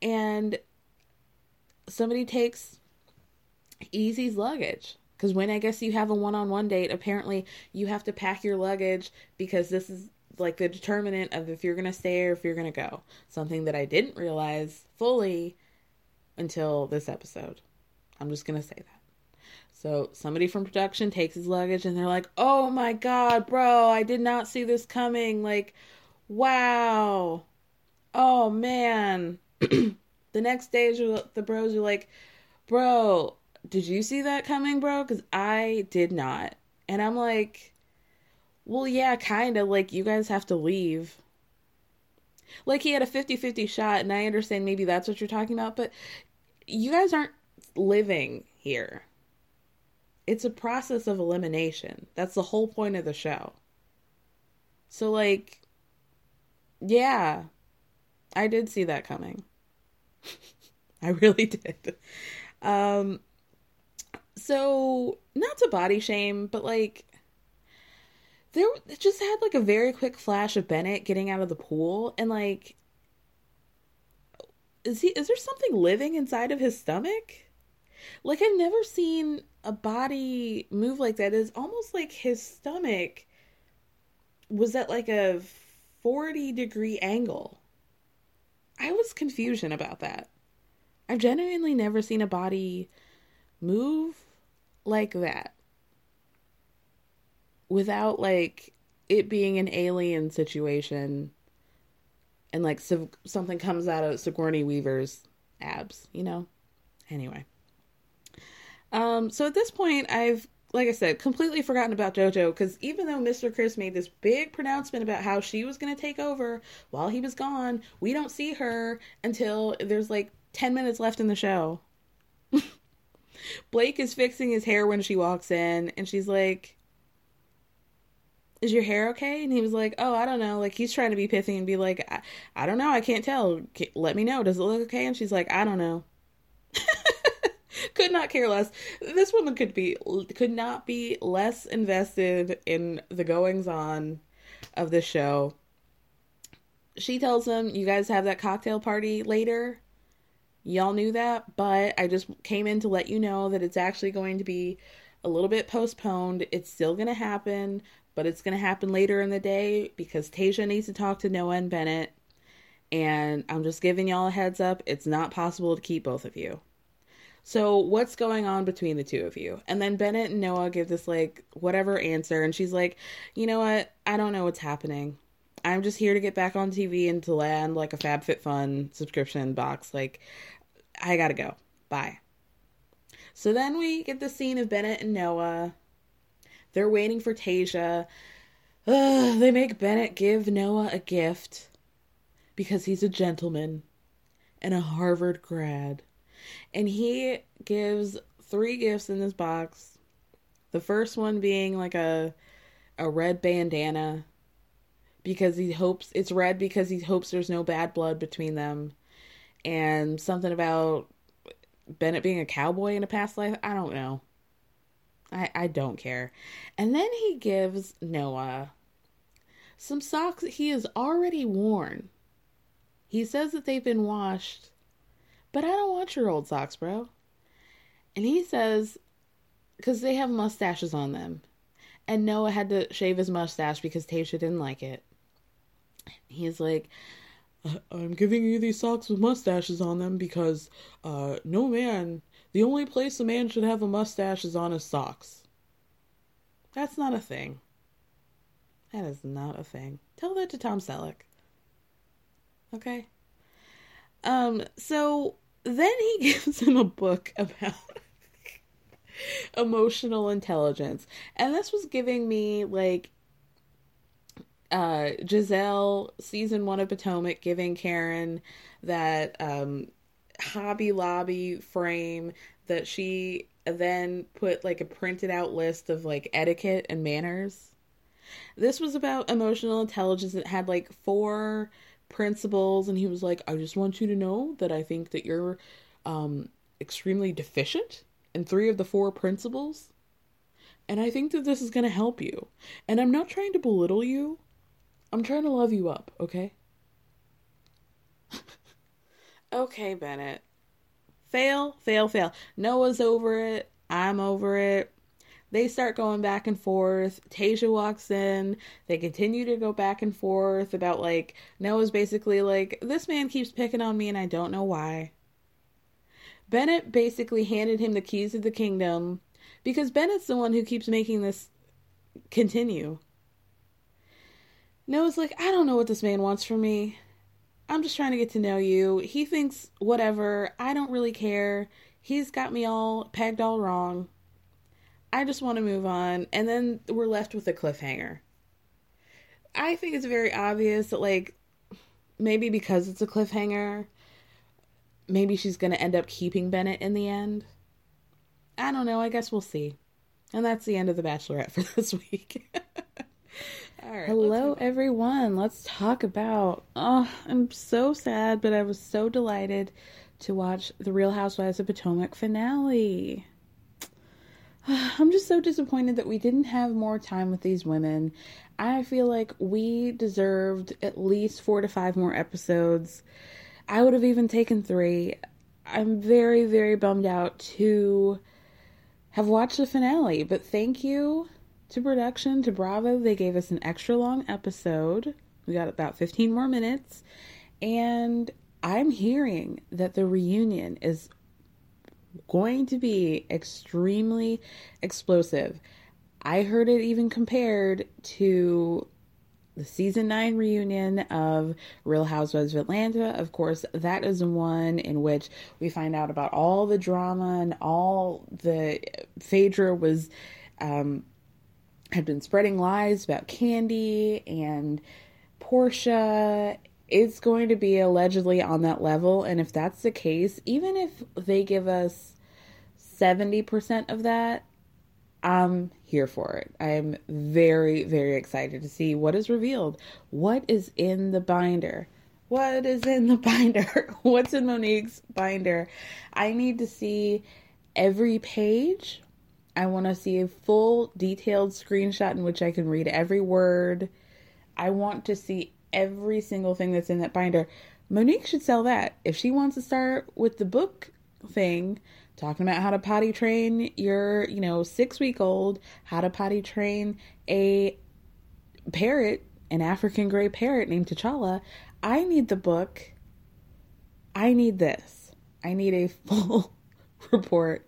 and somebody takes Easy's luggage. Because when I guess you have a one on one date, apparently you have to pack your luggage because this is like the determinant of if you're going to stay or if you're going to go. Something that I didn't realize fully until this episode. I'm just going to say that. So somebody from production takes his luggage and they're like, oh my God, bro, I did not see this coming. Like, wow. Oh man. <clears throat> the next day, the bros are like, bro, did you see that coming, bro? Because I did not. And I'm like, well, yeah, kind of. Like, you guys have to leave. Like, he had a 50 50 shot, and I understand maybe that's what you're talking about, but you guys aren't living here. It's a process of elimination. That's the whole point of the show. So, like, yeah, I did see that coming. <laughs> I really did. Um, so not to body shame, but like there just had like a very quick flash of Bennett getting out of the pool and like is he is there something living inside of his stomach? Like I've never seen a body move like that. It's almost like his stomach was at like a 40 degree angle. I was confusion about that. I've genuinely never seen a body move like that without like it being an alien situation and like so, something comes out of Sigourney Weaver's abs, you know? Anyway. Um so at this point I've like I said, completely forgotten about JoJo because even though Mr. Chris made this big pronouncement about how she was going to take over while he was gone, we don't see her until there's like 10 minutes left in the show. <laughs> Blake is fixing his hair when she walks in, and she's like, Is your hair okay? And he was like, Oh, I don't know. Like, he's trying to be pithy and be like, I, I don't know. I can't tell. Let me know. Does it look okay? And she's like, I don't know. <laughs> could not care less. This woman could be could not be less invested in the goings on of the show. She tells him, "You guys have that cocktail party later." Y'all knew that, but I just came in to let you know that it's actually going to be a little bit postponed. It's still going to happen, but it's going to happen later in the day because Tayshia needs to talk to Noah and Bennett. And I'm just giving y'all a heads up, it's not possible to keep both of you. So what's going on between the two of you? And then Bennett and Noah give this like whatever answer and she's like, "You know what? I don't know what's happening. I'm just here to get back on TV and to land like a FabFitFun subscription box. Like I got to go. Bye." So then we get the scene of Bennett and Noah. They're waiting for Tayshia. They make Bennett give Noah a gift because he's a gentleman and a Harvard grad. And he gives three gifts in this box. The first one being like a a red bandana because he hopes it's red because he hopes there's no bad blood between them. And something about Bennett being a cowboy in a past life. I don't know. I I don't care. And then he gives Noah some socks that he has already worn. He says that they've been washed, but I don't want your old socks, bro. And he says, because they have mustaches on them. And Noah had to shave his mustache because Tasha didn't like it. He's like, I'm giving you these socks with mustaches on them because uh, no man, the only place a man should have a mustache is on his socks. That's not a thing. That is not a thing. Tell that to Tom Selleck. Okay. Um, so then he <laughs> gives him a book about <laughs> emotional intelligence. And this was giving me like uh Gizelle season 1 of Potomac giving Karen that um Hobby Lobby frame that she then put like a printed out list of like etiquette and manners. This was about emotional intelligence. It had like four principles, and he was like, I just want you to know that I think that you're um, extremely deficient in three of the four principles. And I think that this is going to help you. And I'm not trying to belittle you, I'm trying to love you up, okay? <laughs> okay, Bennett. Fail, fail, fail. Noah's over it. I'm over it. They start going back and forth. Tayshia walks in. They continue to go back and forth about like Noah's basically like, this man keeps picking on me and I don't know why. Bennett basically handed him the keys of the kingdom because Bennett's the one who keeps making this continue. Noah's like, I don't know what this man wants from me. I'm just trying to get to know you. He thinks whatever. I don't really care. He's got me all pegged all wrong. I just want to move on. And then we're left with a cliffhanger. I think it's very obvious that, like, maybe because it's a cliffhanger, maybe she's going to end up keeping Bennett in the end. I don't know. I guess we'll see. And that's the end of The Bachelorette <laughs> for this week. <laughs> Right, Hello, everyone. Let's talk about. Oh, I'm so sad, but I was so delighted to watch The Real Housewives of Potomac finale. <sighs> I'm just so disappointed that we didn't have more time with these women. I feel like we deserved at least four to five more episodes. I would have even taken three. I'm very, very bummed out to have watched the finale, but thank you to production, to Bravo. They gave us an extra long episode. We got about 15 more minutes. And I'm hearing that the reunion is going to be extremely explosive. I heard it even compared to the season 9 reunion of Real Housewives of Atlanta. Of course, that is one in which we find out about all the drama and all the Phaedra was um had been spreading lies about Kandi and Porsha. it's going to be allegedly on that level. And if that's the case, even if they give us 70% of that, I'm here for it. I am very, very excited to see what is revealed. What is in the binder? What is in the binder? <laughs> What's in Monique's binder? I need to see every page. I want to see a full detailed screenshot in which I can read every word. I want to see every single thing that's in that binder. Monique should sell that. If she wants to start with the book thing, talking about how to potty train your, you know, six week old, how to potty train a parrot, an African gray parrot named T'Challa, I need the book. I need this. I need a <laughs> full report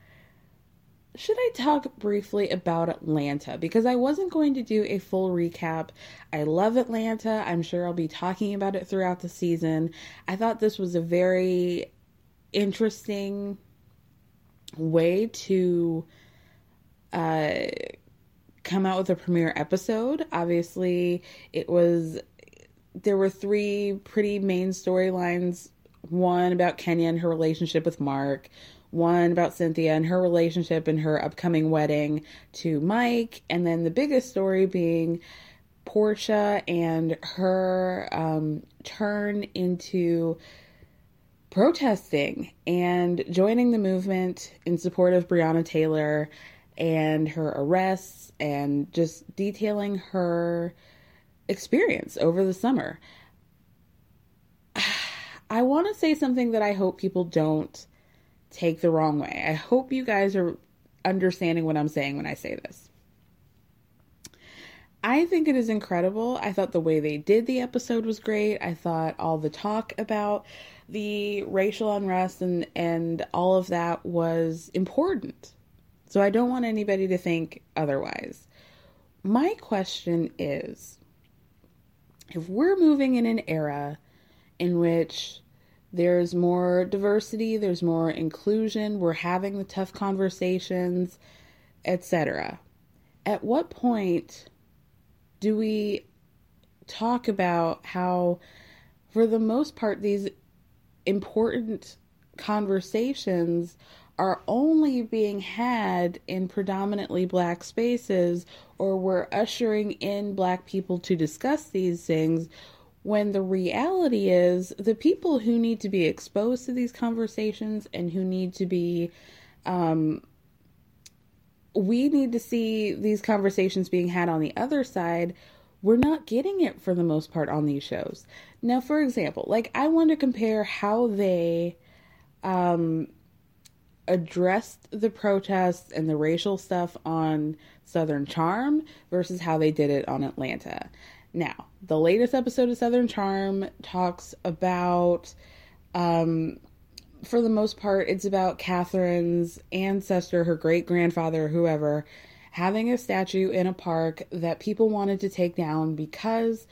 should I talk briefly about Atlanta? Because I wasn't going to do a full recap. I love Atlanta. I'm sure I'll be talking about it throughout the season. I thought this was a very interesting way to uh, come out with a premiere episode. Obviously, it was there were three pretty main storylines. One about Kenya and her relationship with Mark, one about Cynthia and her relationship and her upcoming wedding to Mike, and then the biggest story being Porsha and her um, turn into protesting and joining the movement in support of Breonna Taylor and her arrests and just detailing her experience over the summer. <sighs> I want to say something that I hope people don't take the wrong way. I hope you guys are understanding what I'm saying when I say this. I think it is incredible. I thought the way they did the episode was great. I thought all the talk about the racial unrest and and all of that was important. So I don't want anybody to think otherwise. My question is if we're moving in an era in which there's more diversity, there's more inclusion, we're having the tough conversations, etc. At what point do we talk about how, for the most part, these important conversations are only being had in predominantly black spaces, or we're ushering in black people to discuss these things when the reality is the people who need to be exposed to these conversations and who need to be um, we need to see these conversations being had on the other side we're not getting it for the most part on these shows. Now for example like i want to compare how they um addressed the protests and the racial stuff on southern charm versus how they did it on atlanta now, the latest episode of Southern Charm talks about, um, for the most part, it's about Kathryn's ancestor, her great grandfather, whoever, having a statue in a park that people wanted to take down because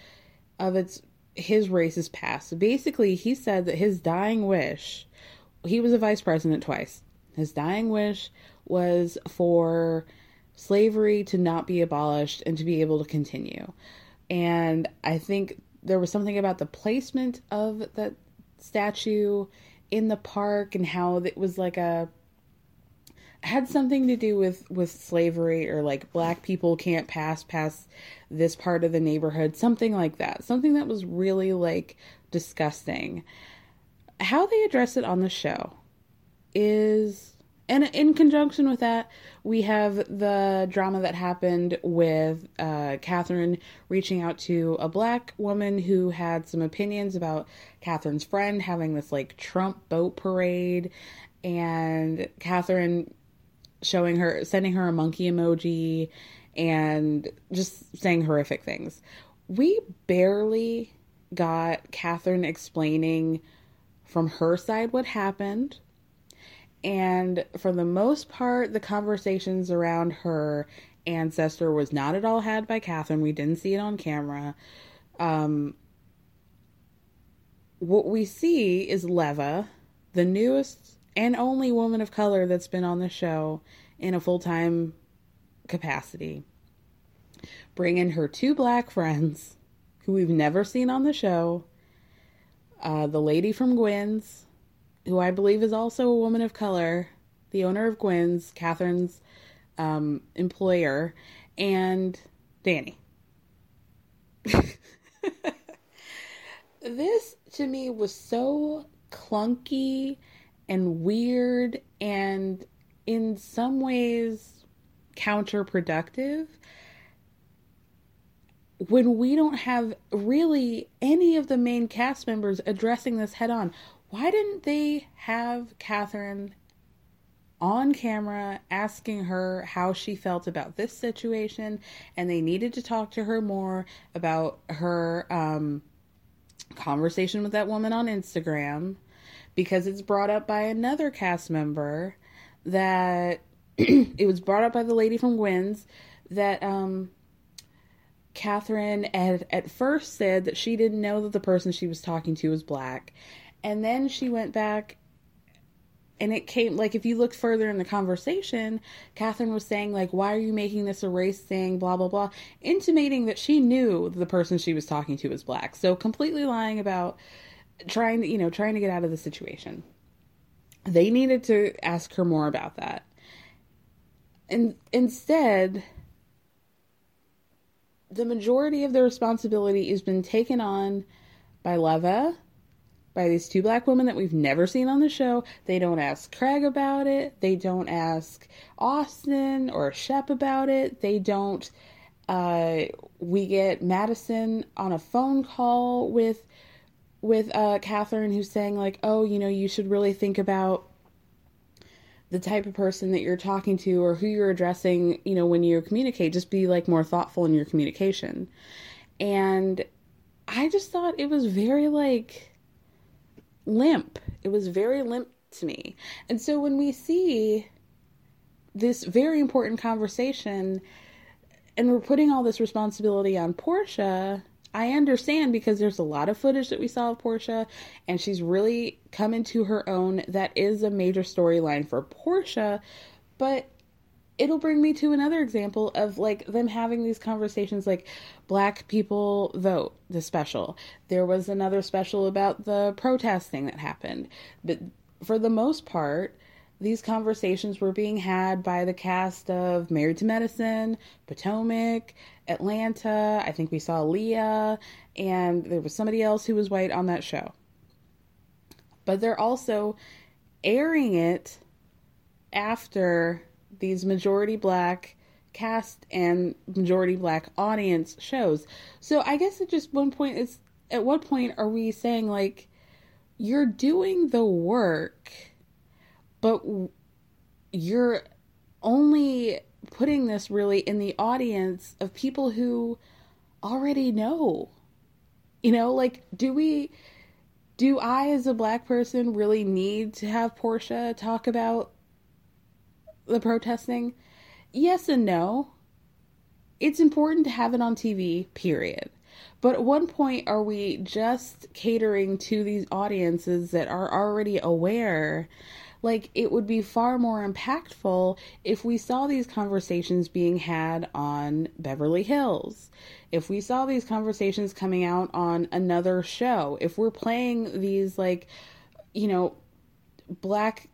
of its his racist past. Basically, he said that his dying wish, he was a vice president twice. His dying wish was for slavery to not be abolished and to be able to continue. And I think there was something about the placement of that statue in the park and how it was like a had something to do with with slavery or like black people can't pass past this part of the neighborhood something like that. Something that was really like disgusting. How they address it on the show is and in conjunction with that, we have the drama that happened with uh, Kathryn reaching out to a black woman who had some opinions about Kathryn's friend having this like Trump boat parade, and Kathryn showing her, sending her a monkey emoji, and just saying horrific things. We barely got Kathryn explaining from her side what happened and for the most part, the conversations around her ancestor was not at all had by Kathryn. We didn't see it on camera. Um, what we see is Leva, the newest and only woman of color that's been on the show in a full time capacity, bringing her two black friends who we've never seen on the show. Uh, the lady from Gwen's, who I believe is also a woman of color, the owner of Gwen's, Kathryn's um, employer, and Danny. <laughs> this to me was so clunky and weird and in some ways counterproductive when we don't have really any of the main cast members addressing this head on. Why didn't they have Kathryn on camera asking her how she felt about this situation? And they needed to talk to her more about her um, conversation with that woman on Instagram because it's brought up by another cast member that <clears throat> it was brought up by the lady from Gwen's that um Kathryn had at first said that she didn't know that the person she was talking to was black. And then she went back and it came like if you look further in the conversation, Kathryn was saying like, "Why are you making this a race thing?" Blah blah blah, intimating that she knew the person she was talking to was black. So completely lying about trying to you know trying to get out of the situation. They needed to ask her more about that, and instead, the majority of the responsibility has been taken on by Leva by these two black women that we've never seen on the show. They don't ask Craig about it. They don't ask Austin or Shep about it. They don't. Uh, we get Madison on a phone call with with uh, Kathryn, who's saying like, "Oh, you know, you should really think about." the type of person that you're talking to or who you're addressing, you know, when you communicate, just be like more thoughtful in your communication. And I just thought it was very like limp. It was very limp to me. And so when we see this very important conversation and we're putting all this responsibility on Porsha, I understand because there's a lot of footage that we saw of Porsha and she's really come into her own. That is a major storyline for Porsha, but it'll bring me to another example of like them having these conversations like black people vote the special there was another special about the protesting that happened but for the most part these conversations were being had by the cast of Married to Medicine, Potomac, Atlanta. I think we saw Leah, and there was somebody else who was white on that show. But they're also airing it after these majority black cast and majority black audience shows. So I guess at just one point it's at what point are we saying like you're doing the work but you're only putting this really in the audience of people who already know. You know, like do we do I as a black person really need to have Porsha talk about the protesting? Yes and no. It's important to have it on TV, period. But at one point, are we just catering to these audiences that are already aware? Like, it would be far more impactful if we saw these conversations being had on Beverly Hills, if we saw these conversations coming out on another show, if we're playing these, like, you know, black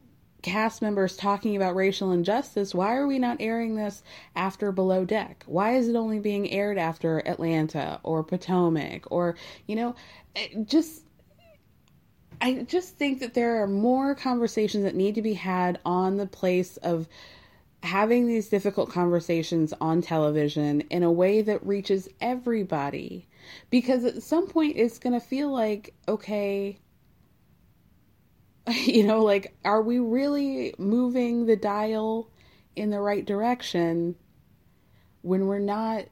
cast members talking about racial injustice, why are we not airing this after Below Deck? Why is it only being aired after Atlanta or Potomac or, you know, eh, just. I just think that there are more conversations that need to be had on the place of having these difficult conversations on television in a way that reaches everybody. Because at some point, it's going to feel like, okay, <laughs> you know, like, are we really moving the dial in the right direction when we're not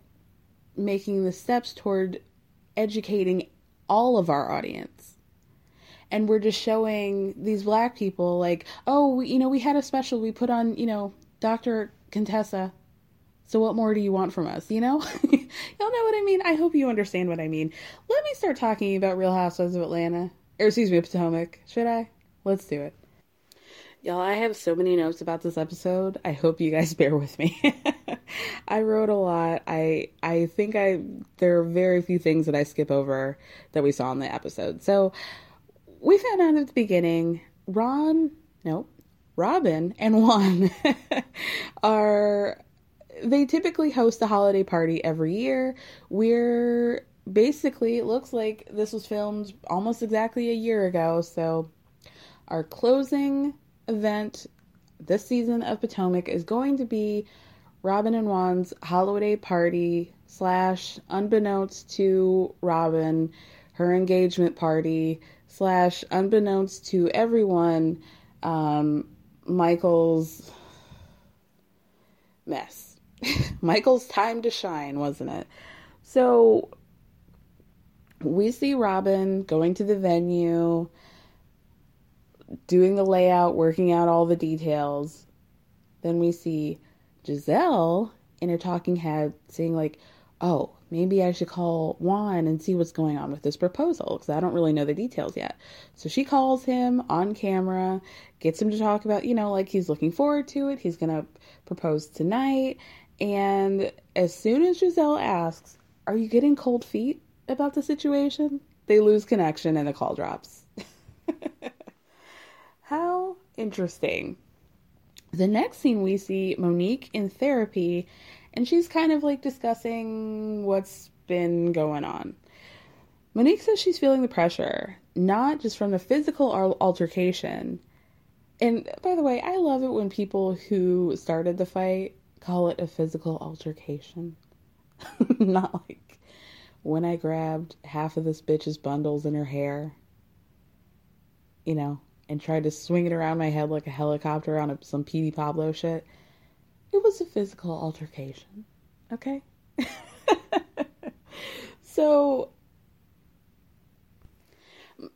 making the steps toward educating all of our audience? And we're just showing these black people, like, oh, you know, we had a special we put on, you know, Dr. Contessa So what more do you want from us, you know? <laughs> Y'all know what I mean? I hope you understand what I mean. Let me start talking about Real Housewives of Atlanta. Or excuse me, Potomac. Should I? Let's do it. Y'all, I have so many notes about this episode. I hope you guys <laughs> bear with me. <laughs> I wrote a lot. I I think I there are very few things that I skip over that we saw in the episode. So we found out at the beginning, Ron, no, Robyn and Juan <laughs> are they typically host a holiday party every year. We're basically it looks like this was filmed almost exactly a year ago, so our closing event this season of Potomac is going to be Robyn and Juan's holiday party slash unbeknownst to Robyn, her engagement party slash unbeknownst to everyone, um, Michael's mess. <laughs> Michael's time to shine, wasn't it? So we see Robyn going to the venue, doing the layout, working out all the details. Then we see Gizelle in her talking head saying, like, oh, maybe I should call Juan and see what's going on with this proposal because I don't really know the details yet. So she calls him on camera, gets him to talk about, you know, like he's looking forward to it. He's to propose tonight. And as soon as Gizelle asks, Are you getting cold feet about the situation? They lose connection and the call drops. <laughs> How interesting. The next scene we see Monique in therapy and she's kind of like discussing what's been going on. Monique says she's feeling the pressure, not just from the physical altercation. And by the way, I love it when people who started the fight call it a physical altercation. <laughs> not like when I grabbed half of this bitch's bundles in her hair, you know, and tried to swing it around my head like a helicopter on a, some Petey Pablo shit. It was a physical altercation. Okay? <laughs> so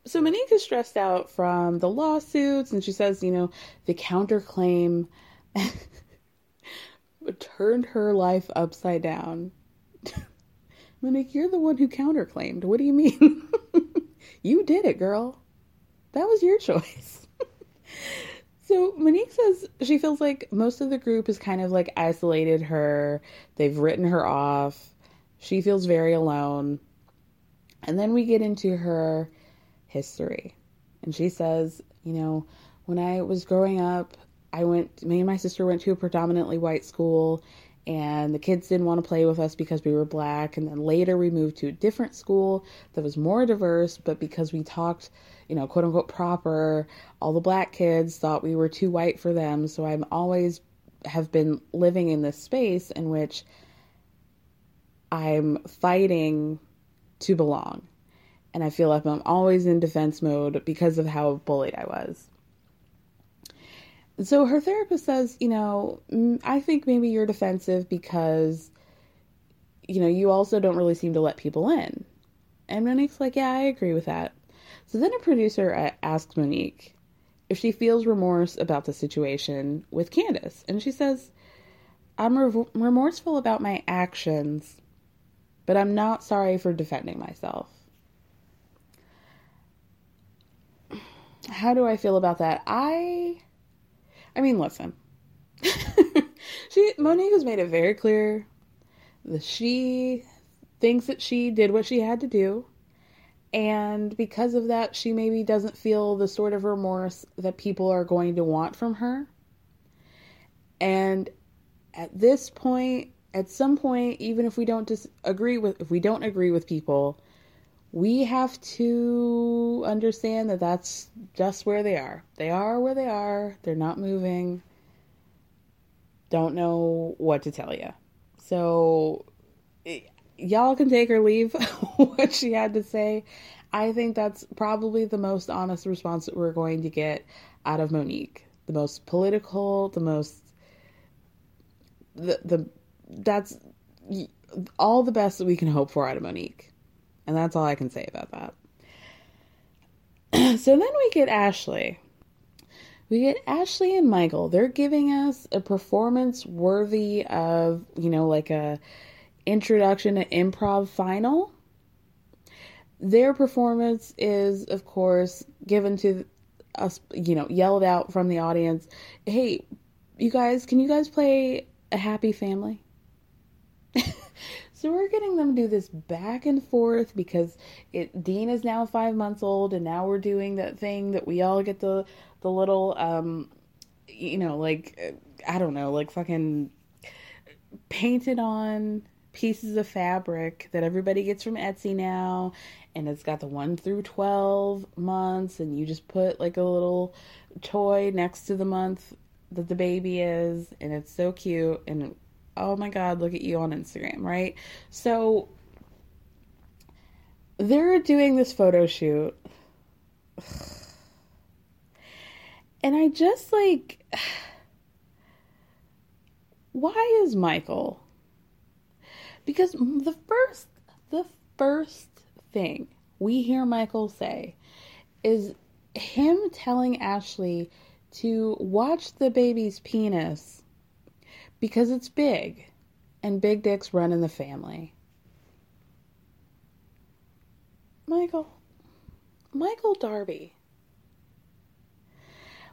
so Monique is stressed out from the lawsuits and she says, you know, the counterclaim <laughs> turned her life upside down. <laughs> Monique, you're the one who counterclaimed. What do you mean? you did it, girl. That was your choice. <laughs> So Monique says she feels like most of the group has kind of like isolated her. They've written her off. She feels very alone. And then we get into her history. And she says, you know, when I was growing up, I went, me and my sister went to a predominantly white school, and the kids didn't want to play with us because we were black. And then later we moved to a different school that was more diverse, but because we talked you know, quote unquote proper. All the black kids thought we were too white for them. So I'm always have been living in this space in which I'm fighting to belong. And I feel like I'm always in defense mode because of how bullied I was. So her therapist says, you know, I think maybe you're defensive because, you know, you also don't really seem to let people in. And Monique's like, yeah, I agree with that. So then a producer uh, asks Monique if she feels remorse about the situation with Candiace. And she says, I'm re- remorseful about my actions, but I'm not sorry for defending myself. How do I feel about that? I I mean, listen. <laughs> she Monique has made it very clear that she thinks that she did what she had to do and because of that, she maybe doesn't feel the sort of remorse that people are going to want from her. And at this point, at some point, even if we don't disagree with, if we don't agree with people, we have to understand that that's just where they are. They are where they are. They're not moving. Don't know what to tell you. So y'all can take or leave <laughs> what she had to say. I think that's probably the most honest response that we're going to get out of Monique. The most political, the most the the that's all the best that we can hope for out of Monique. And that's all I can say about that. <clears throat> so then we get Ashley. we get Ashley and Michael. They're giving us a performance worthy of, you know, like a introduction to improv final. Their performance is, of course, given to us, you know, yelled out from the audience. Hey, you guys, can you guys play a happy family? <laughs> so we're getting them to do this back and forth because it Dean is now five months old, and now we're doing that thing that we all get the the little um, you know, like I don't know, like fucking painted on pieces of fabric that everybody gets from Etsy now. And it's got the 1 through 12 months and you just put like a little toy next to the month that the baby is. And it's so cute. And oh my god look at you on Instagram right? So they're doing this photo shoot. <sighs> And I just like <sighs> why is Michael? Because the first the first thing we hear Michael say is him telling Ashley to watch the baby's penis because it's big and big dicks run in the family. Michael, Michael Darby,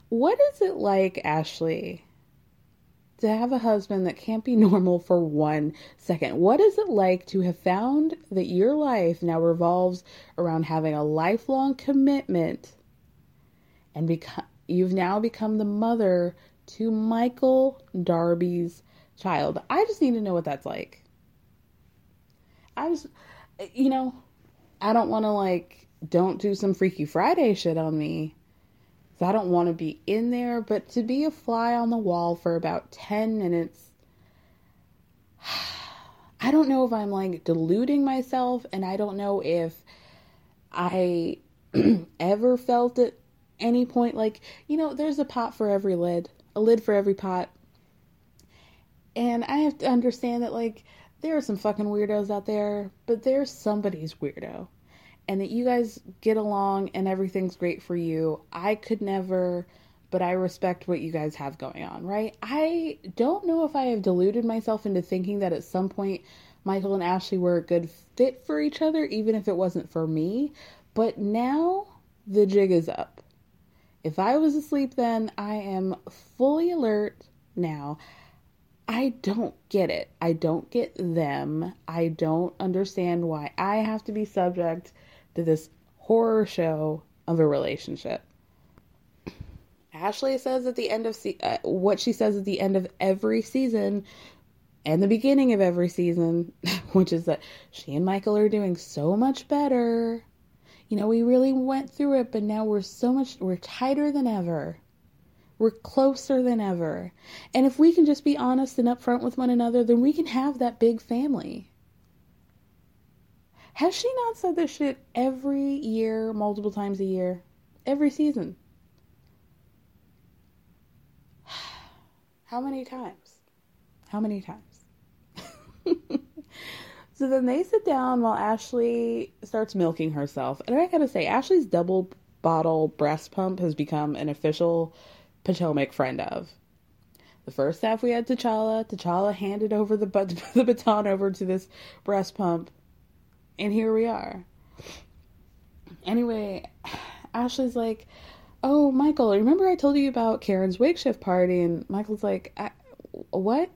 what is it like, Ashley, to have a husband that can't be <laughs> normal for one second. What is it like to have found that your life now revolves around having a lifelong commitment and become you've now become the mother to Michael Darby's child? I just need to know what that's like. I just you know, I don't want to like don't do some freaky Friday shit on me I don't want to be in there, but to be a fly on the wall for about 10 minutes, <sighs> I don't know if I'm like deluding myself, and I don't know if I <clears throat> ever felt at any point like, you know, there's a pot for every lid, a lid for every pot. And I have to understand that, like, there are some fucking weirdos out there, but there's somebody's weirdo and that you guys get along and everything's great for you. I could never, but I respect what you guys have going on, right? I don't know if I have deluded myself into thinking that at some point Michael and Ashley were a good fit for each other, even if it wasn't for me. But now the jig is up. If I was asleep then, I am fully alert now. I don't get it. I don't get them. I don't understand why I have to be subject to this horror show of a relationship. Ashley says at the end of se- uh, what she says at the end of every season and the beginning of every season, <laughs> which is that she and Michael are doing so much better. You know, we really went through it, but now we're so much we're tighter than ever. We're closer than ever. And if we can just be honest and upfront with one another, then we can have that big family. Has she not said this shit every year, multiple times a year? Every season? <sighs> How many times? How many times? <laughs> so then they sit down while Ashley starts milking herself. And I gotta say, Ashley's double bottle breast pump has become an official Potomac friend of. The first half we had T'Challa. T'Challa handed over the, <laughs> the baton over to this breast pump and here we are. Anyway, Ashley's like, Oh, Michael, remember I told you about Karen's wig shift party? And Michael's like, What?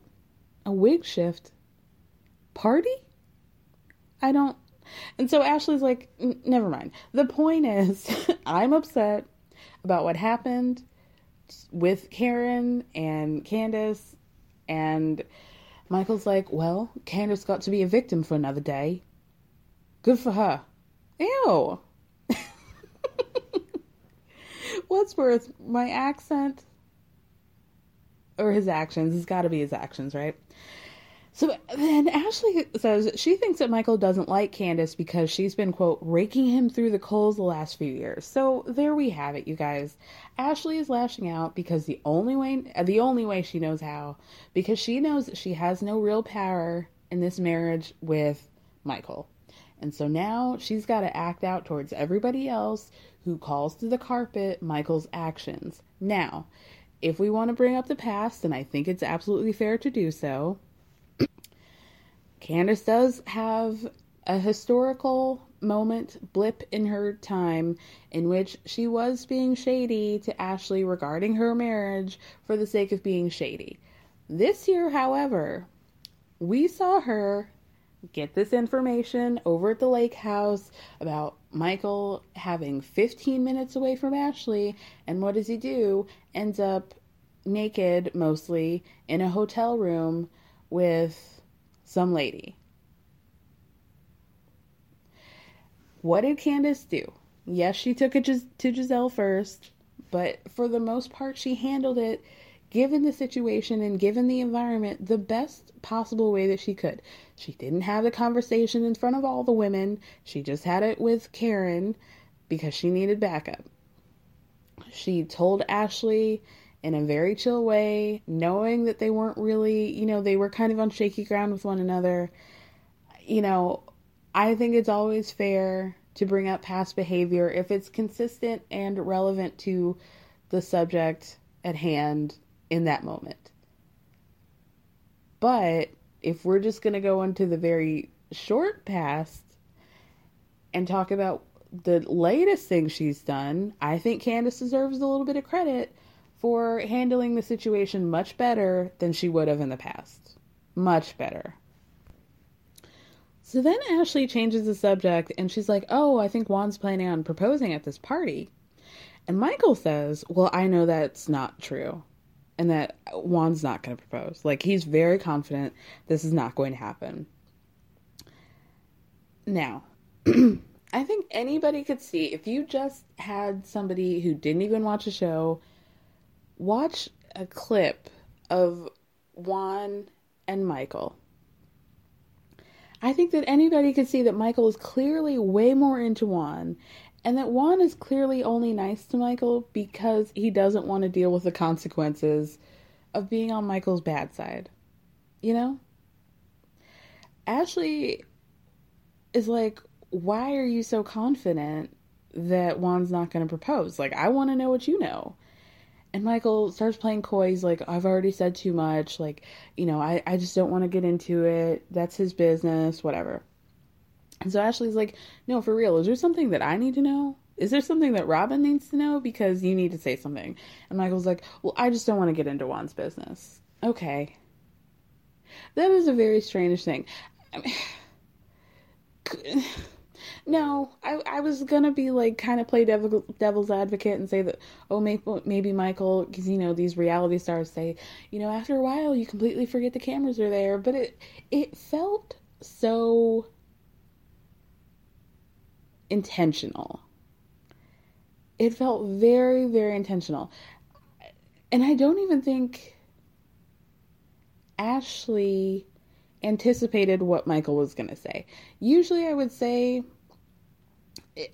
A wig shift party? I don't. And so Ashley's like, Never mind. The point is, <laughs> I'm upset about what happened with Karen and Candiace. And Michael's like, Well, Candiace got to be a victim for another day. Good for her. Ew. <laughs> What's worse, my accent or his actions? It's got to be his actions, right? So then Ashley says she thinks that Michael doesn't like Candiace because she's been, quote, raking him through the coals the last few years. So there we have it, you guys. Ashley is lashing out because the only way, the only way she knows how, because she knows that she has no real power in this marriage with Michael. And so now she's got to act out towards everybody else who calls to the carpet Michael's actions. Now, if we want to bring up the past, and I think it's absolutely fair to do so, Candiace does have a historical moment, blip in her time, in which she was being shady to Ashley regarding her marriage for the sake of being shady. This year, however, we saw her get this information over at the lake house about Michael having 15 minutes away from Ashley. And what does he do? Ends up naked, mostly, in a hotel room with some lady. What did Candiace do? Yes, she took it to Gizelle first, but for the most part, she handled it, given the situation and given the environment, the best possible way that she could. She didn't have the conversation in front of all the women, she just had it with Karen because she needed backup. She told Ashley in a very chill way, knowing that they weren't really, you know, they were kind of on shaky ground with one another. You know, I think it's always fair to bring up past behavior if it's consistent and relevant to the subject at hand in that moment. But if we're just going to go into the very short past and talk about the latest thing she's done, I think Candiace deserves a little bit of credit for handling the situation much better than she would have in the past. Much better. So then Ashley changes the subject and she's like, Oh, I think Juan's planning on proposing at this party. And Michael says, Well, I know that's not true and that Juan's not going to propose. Like, he's very confident this is not going to happen. Now, <clears throat> I think anybody could see if you just had somebody who didn't even watch a show watch a clip of Juan and Michael I think that anybody could see that Michael is clearly way more into Juan, and that Juan is clearly only nice to Michael because he doesn't want to deal with the consequences of being on Michael's bad side. You know? Ashley is like, why are you so confident that Juan's not going to propose? Like, I want to know what you know. And Michael starts playing coy. He's like, I've already said too much. Like, you know, I, I just don't want to get into it. That's his business, whatever. And so Ashley's like, No, for real, is there something that I need to know? Is there something that Robyn needs to know? Because you need to say something. And Michael's like, Well, I just don't want to get into Juan's business. Okay. That is a very strange thing. I mean, <sighs> no, I, I was gonna be like kind of play devil, devil's advocate and say that oh maybe maybe Michael because you know these reality stars say you know after a while you completely forget the cameras are there, but it it felt so intentional. It felt very very intentional, and I don't even think Ashley anticipated what Michael was to say. Usually I would say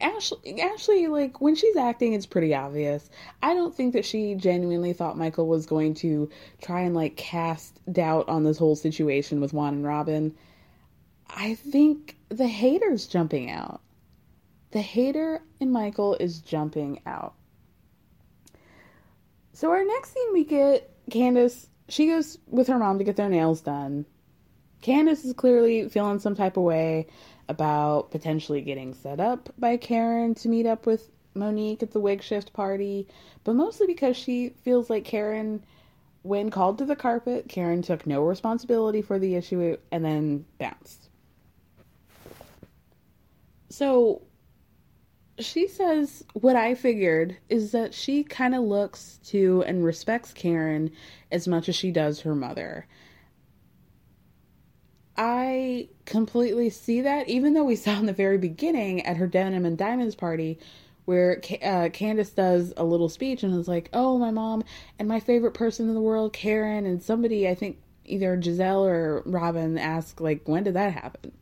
Ashley, Ashley, like when she's acting, it's pretty obvious. I don't think that she genuinely thought Michael was going to try and like cast doubt on this whole situation with Juan and Robyn. I think the hater's jumping out. The hater in Michael is jumping out. So our next scene, we get Candiace. She goes with her mom to get their nails done. Candiace is clearly feeling some type of way about potentially getting set up by Karen to meet up with Monique at the wig shift party, but mostly because she feels like Karen, when called to the carpet, Karen took no responsibility for the issue and then bounced. So she says what I figured is that she kind of looks to and respects Karen as much as she does her mother. I completely see that, even though we saw in the very beginning at her Denim and Diamonds party where uh, Candiace does a little speech and is like, "Oh, my mom and my favorite person in the world, Karen," and somebody I think either Gizelle or Robyn asked like, "When did that happen?"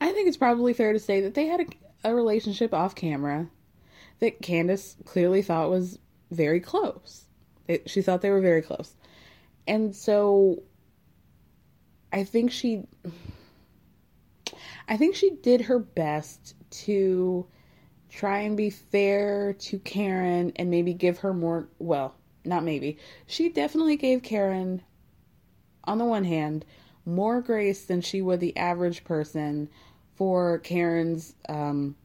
I think it's probably fair to say that they had a, a relationship off camera that Candiace clearly thought was very close. It, she thought they were very close, and so I think she I think she did her best to try and be fair to Karen and maybe give her more, well, not maybe. She definitely gave Karen, on the one hand, more grace than she would the average person for Karen's um,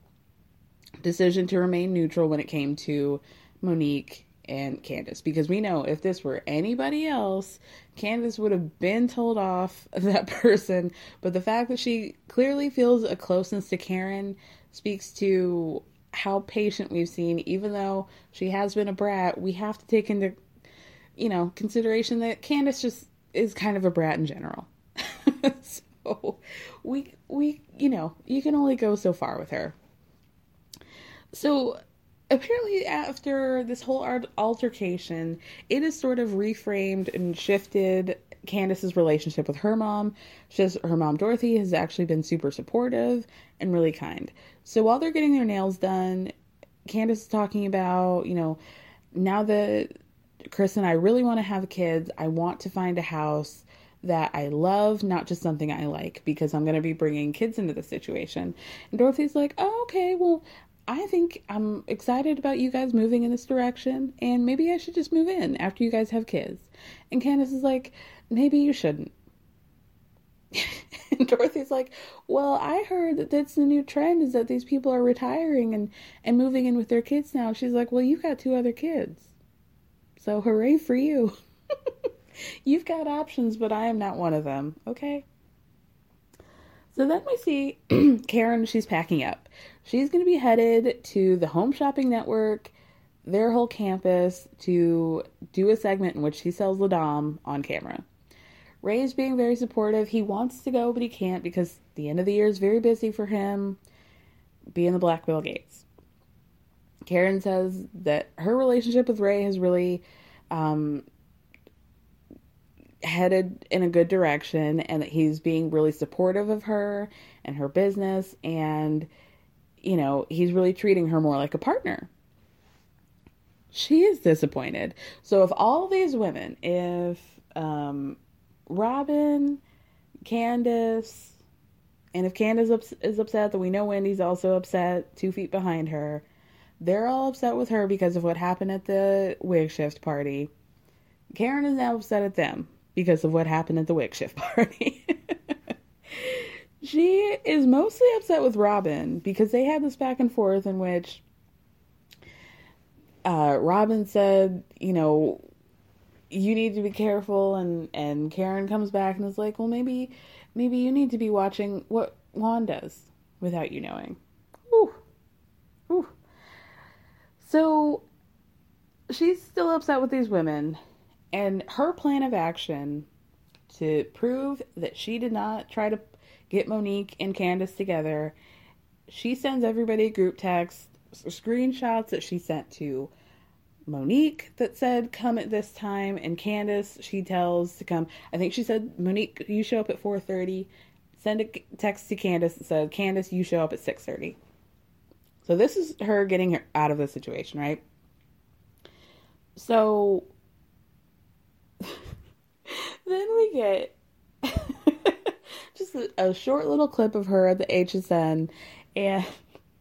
decision to remain neutral when it came to Monique and Candiace. Because we know if this were anybody else, Candiace would have been told off <laughs> that person. But the fact that she clearly feels a closeness to Karen speaks to how patient we've seen, even though she has been a brat, we have to take into, you know, consideration that Candiace just is kind of a brat in general. <laughs> so we we you know, you can only go so far with her. So apparently after this whole altercation, it is sort of reframed and shifted Candiace's relationship with her mom. She says her mom Dorothy has actually been super supportive and really kind. So while they're getting their nails done, Candiace is talking about, you know, now that Chris and I really want to have kids, I want to find a house that I love, not just something I like, because I'm going to be bringing kids into the situation. And Dorothy's like, oh, okay, well, I think I'm excited about you guys moving in this direction, and maybe I should just move in after you guys have kids. And Candiace is like, maybe you shouldn't. <laughs> and Dorothy's like, well, I heard that that's the new trend is that these people are retiring and, and moving in with their kids now. She's like, well, you've got two other kids. So hooray for you. <laughs> you've got options, but I am not one of them. Okay. So then we see <clears throat> Karen, she's packing up. She's going to be headed to the Home Shopping Network, their whole campus, to do a segment in which she sells the Dom on camera. Ray is being very supportive. He wants to go, but he can't because the end of the year is very busy for him being the Black Bill Gates. Karen says that her relationship with Ray has really um, headed in a good direction and that he's being really supportive of her and her business and you know he's really treating her more like a partner. She is disappointed. So if all these women if um robyn candiace and if candiace is upset that we know wendy's also upset two feet behind her. They're all upset with her because of what happened at the wig shift party. Karen is now upset at them because of what happened at the wig shift <laughs> party. she is mostly upset with Robyn because they had this back and forth in which uh, Robyn said, you know, you need to be careful and and Karen comes back and is like, "Well, maybe maybe you need to be watching what Juan does without you knowing." Ooh. Ooh. So she's still upset with these women and her plan of action to prove that she did not try to get Monique and Candiace together, she sends everybody group text, screenshots that she sent to Monique that said come at this time and Candiace she tells to come. I think she said Monique you show up at 4:30. Send a text to Candiace that said Candiace you show up at 6:30. So this is her getting her out of the situation, right? So <laughs> then we get <laughs> just a, short little clip of her at the HSN, and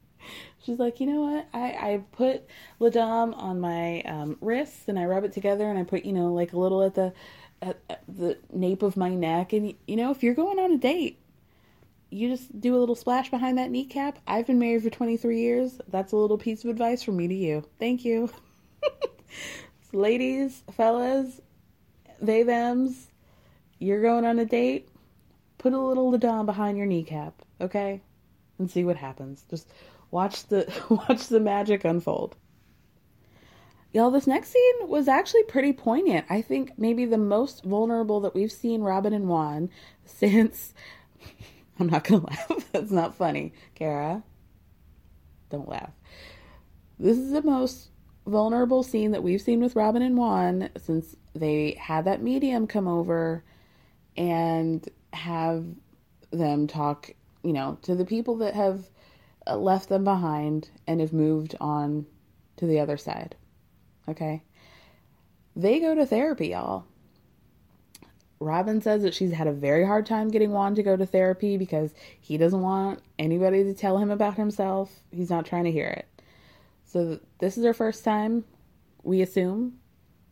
<laughs> she's like, you know what? I I put La Dame on my um, wrists and I rub it together, and I put you know like a little at the at, at the nape of my neck, and you know if you're going on a date. You just do a little splash behind that kneecap. I've been married for 23 years. That's a little piece of advice from me to you. Thank you. Ladies, fellas, they thems, you're going on a date, put a little La Dame behind your kneecap, okay? And see what happens. Just watch the <laughs> watch the magic unfold. Y'all, this next scene was actually pretty poignant. I think maybe the most vulnerable that we've seen Robyn and Juan <laughs> since I'm not gonna <laughs> laugh. That's not funny. Kara. Don't laugh. This is the most vulnerable scene that we've seen with Robyn and Juan since they had that medium come over and have them talk, you know, to the people that have uh, left them behind and have moved on to the other side. Okay? They go to therapy, y'all. Robyn says that she's had a very hard time getting Juan to go to therapy because he doesn't want anybody to tell him about himself. He's not trying to hear it. So this is her first time, we assume.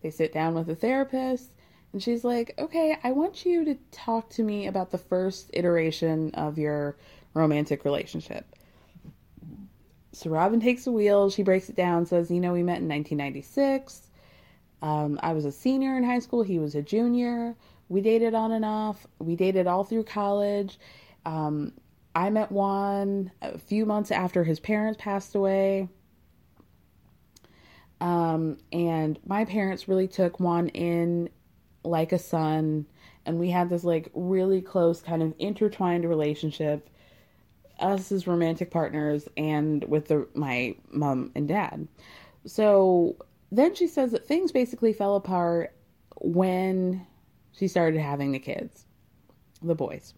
They sit down with a therapist, and she's like, Okay, I want you to talk to me about the first iteration of your romantic relationship. So Robyn takes the wheel, she breaks it down, says, You know, we met in 1996. Um, I was a senior in high school, he was a junior. We dated on and off, we dated all through college. Um, I met Juan a few months after his parents passed away. Um, and my parents really took Juan in like a son, and we had this like really close kind of intertwined relationship, us as romantic partners, and with the my mom and dad. So then she says that things basically fell apart when she started having the kids, the boys.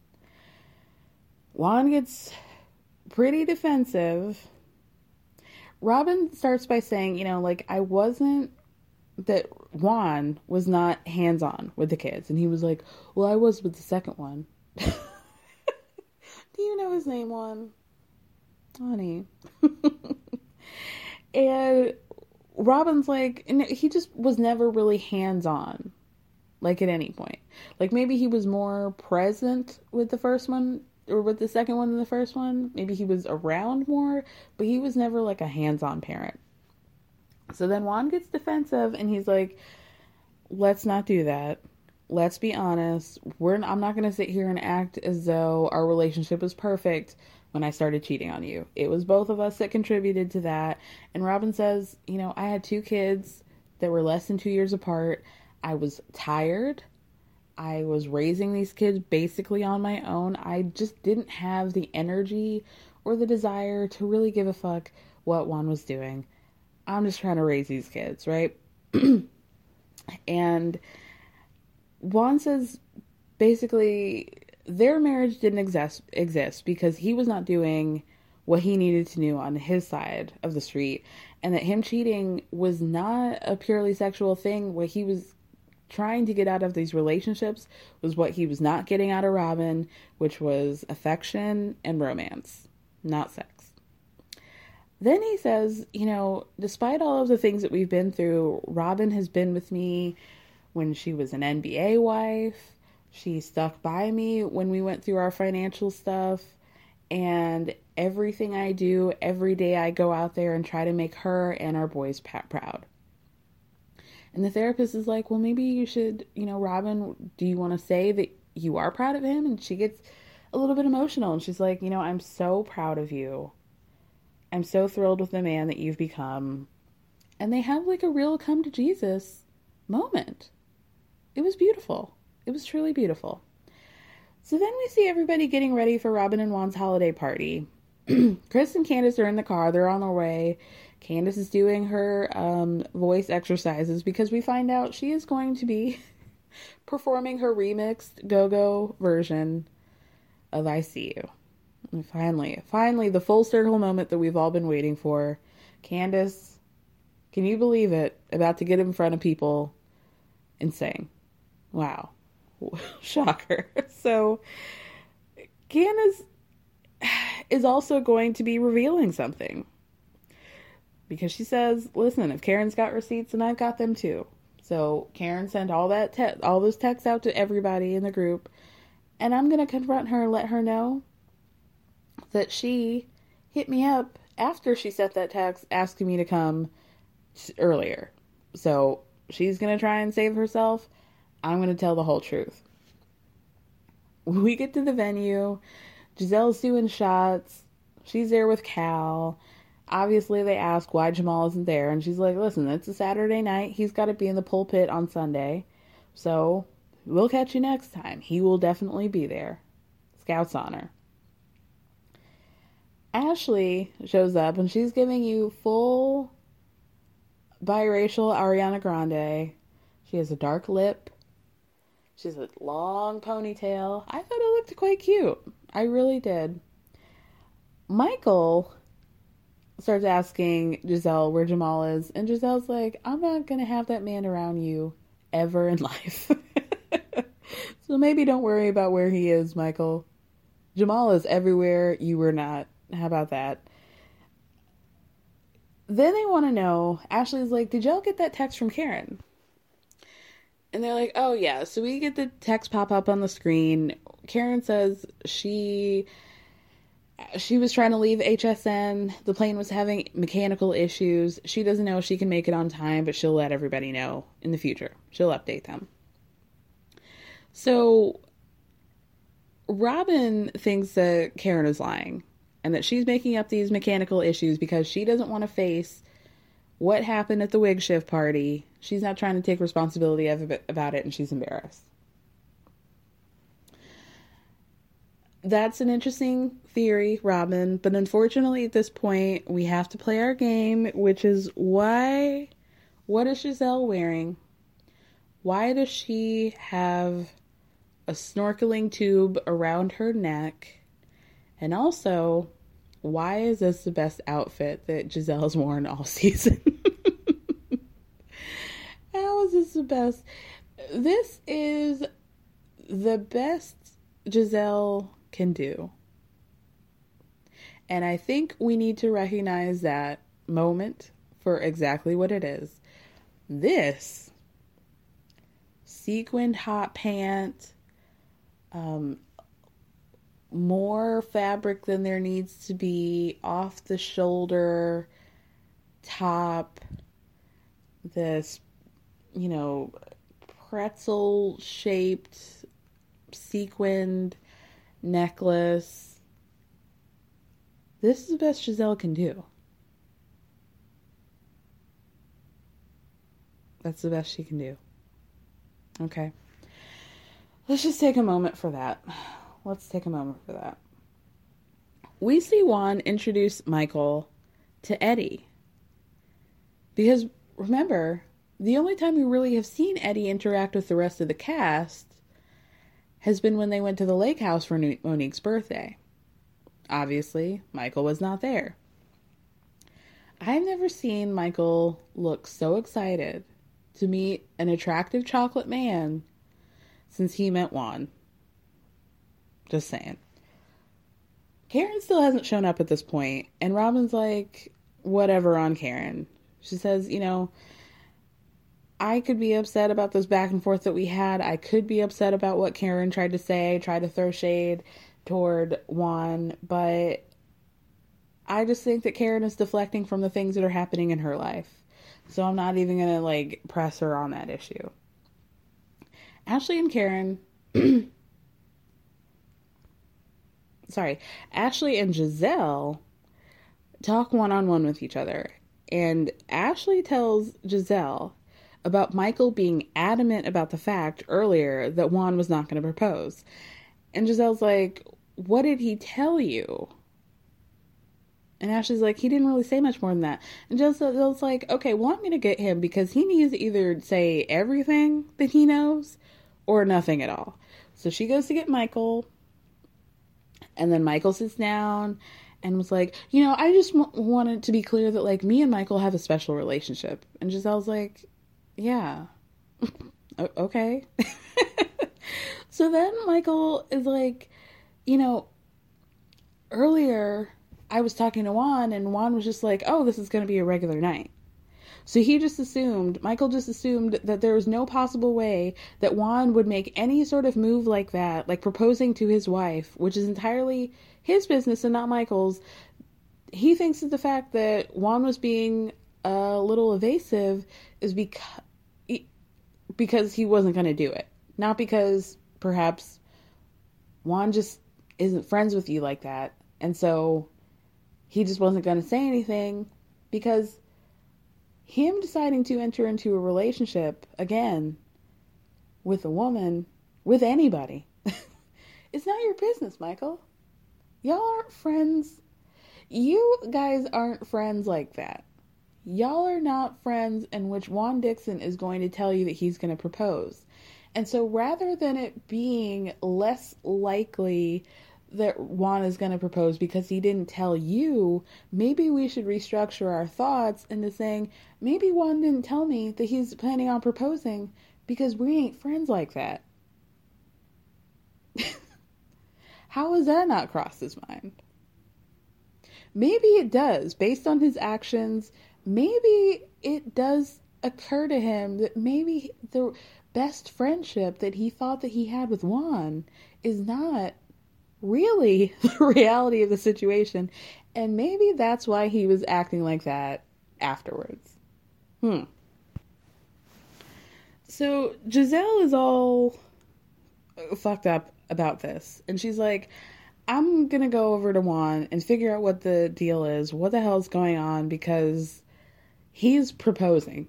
Juan gets pretty defensive. Robyn starts by saying, you know, like, I wasn't, that Juan was not hands on with the kids. And he was like, well, I was with the second one. <laughs> Do you know his name, Juan? Honey. <laughs> and Robyn's like, and he just was never really hands on, like, at any point. Like, maybe he was more present with the first one or with the second one than the first one. Maybe he was around more, but he was never like a hands-on parent. So then Juan gets defensive and he's like, "Let's not do that. Let's be honest. We're I'm not going to sit here and act as though our relationship was perfect when I started cheating on you. It was both of us that contributed to that." And Robyn says, "You know, I had two kids that were less than 2 years apart. I was tired. I was raising these kids basically on my own. I just didn't have the energy or the desire to really give a fuck what Juan was doing. I'm just trying to raise these kids, right? <clears throat> and Juan says basically their marriage didn't exist exist because he was not doing what he needed to do on his side of the street and that him cheating was not a purely sexual thing what he was trying to get out of these relationships was what he was not getting out of Robyn, which was affection and romance, not sex. Then he says, you know, despite all of the things that we've been through, Robyn has been with me when she was an NBA wife. She stuck by me when we went through our financial stuff. And everything I do, every day I go out there and try to make her and our boys proud. And the therapist is like, well, maybe you should, you know, Robyn, do you want to say that you are proud of him? And she gets a little bit emotional and she's like, you know, I'm so proud of you. I'm so thrilled with the man that you've become. And they have like a real come to Jesus moment. It was beautiful. It was truly beautiful. So then we see everybody getting ready for Robyn and Juan's holiday party. <clears throat> Chris and Candiace are in the car. They're on their way. Candiace is doing her um, voice exercises because we find out she is going to be <laughs> performing her remixed go go version of I See You. And finally, finally, the full circle moment that we've all been waiting for. Candiace, can you believe it? About to get in front of people and sing. Wow. <laughs> Shocker. <laughs> So, Candiace <sighs> is also going to be revealing something because she says, "Listen, if Karen's got receipts, and I've got them too." So Karen sent all that te- all those texts out to everybody in the group, and I'm gonna confront her and let her know that she hit me up after she sent that text asking me to come earlier. So she's gonna try and save herself. I'm gonna tell the whole truth. We get to the venue. Gizelle's doing shots. She's there with Cal obviously they ask why Jamal isn't there, and she's like, listen, it's a Saturday night. He's got to be in the pulpit on Sunday. So we'll catch you next time. He will definitely be there. Scout's honor. Ashley shows up and she's giving you full biracial Ariana Grande. She has a dark lip. She has a long ponytail. I thought it looked quite cute. I really did. Michael starts asking Gizelle where Jamal is, and Gizelle's like, I'm not gonna have that man around you ever in <laughs> life. <laughs> so maybe don't worry about where he is, Michael. Jamal is everywhere you were not. How about that? then they want to know Ashley's like, Did y'all get that text from Karen? And they're like, Oh, yeah. So we get the text pop up on the screen. Karen says she she was trying to leave HSN. The plane was having mechanical issues. She doesn't know if she can make it on time, but she'll let everybody know in the future. She'll update them. So Robyn thinks that Karen is lying and that she's making up these mechanical issues because she doesn't want to face what happened at the wig shift party. She's not trying to take responsibility of about it and she's embarrassed. That's an interesting theory, Robyn, but unfortunately at this point we have to play our game, which is why what is Gizelle wearing? Why does she have a snorkeling tube around her neck? And also, why is this the best outfit that Gizelle's worn all <laughs> season? How is this the best? This is the best Gizelle can do. And I think we need to recognize that moment for exactly what it is. This sequined hot pant, um, more fabric than there needs to be, off the shoulder top, this, you know, pretzel shaped, sequined necklace. This is the best Gizelle can do. That's the best she can do. Okay. Let's just take a moment for that. Let's take a moment for that. We see Juan introduce Michael to Eddie. Because remember, the only time we really have seen Eddie interact with the rest of the cast has been when they went to the lake house for Monique's birthday. Obviously, Michael was not there. I've never seen Michael look so excited to meet an attractive chocolate man since he met Juan. Just saying. Karen still hasn't shown up at this point, and Robyn's like, whatever on Karen. She says, you know, I could be upset about this back and forth that we had. I could be upset about what Karen tried to say, tried to throw shade toward Juan, but I just think that Karen is deflecting from the things that are happening in her life. So I'm not even going to like press her on that issue. Ashley and Karen <clears throat> sorry, Ashley and Gizelle talk one on one with each other. And Ashley tells Gizelle about Michael being adamant about the fact earlier that Juan was not going to propose. And Gizelle's like, What did he tell you? And Ashley's like, He didn't really say much more than that. And Gizelle's like, Okay, well, I'm going to get him because he needs to either say everything that he knows or nothing at all. So she goes to get Michael. And then Michael sits down and was like, You know, I just w- wanted to be clear that, like, me and Michael have a special relationship. And Gizelle's like, yeah. okay. <laughs> so then Michael is like, you know, earlier I was talking to Juan and Juan was just like, oh, this is going to be a regular night. So he just assumed, Michael just assumed that there was no possible way that Juan would make any sort of move like that, like proposing to his wife, which is entirely his business and not Michael's. He thinks that the fact that Juan was being a little evasive is because because he wasn't going to do it. Not because perhaps Juan just isn't friends with you like that. And so he just wasn't going to say anything because him deciding to enter into a relationship again with a woman, with anybody, <laughs> it's not your business, Michael. Y'all aren't friends. You guys aren't friends like that y'all are not friends in which Juan Dixon is going to tell you that he's going to propose. And so rather than it being less likely that Juan is going to propose because he didn't tell you, maybe we should restructure our thoughts into saying, maybe Juan didn't tell me that he's planning on proposing because we ain't friends like that. <laughs> How has that not crossed his mind? Maybe it does, based on his actions maybe it does occur to him that maybe the best friendship that he thought that he had with Juan is not really <laughs> the reality of the situation. And maybe that's why he was acting like that afterwards. Hmm. So Gizelle is all fucked up about this. And she's like, I'm gonna go over to Juan and figure out what the deal is, what the hell's going on, because he's proposing.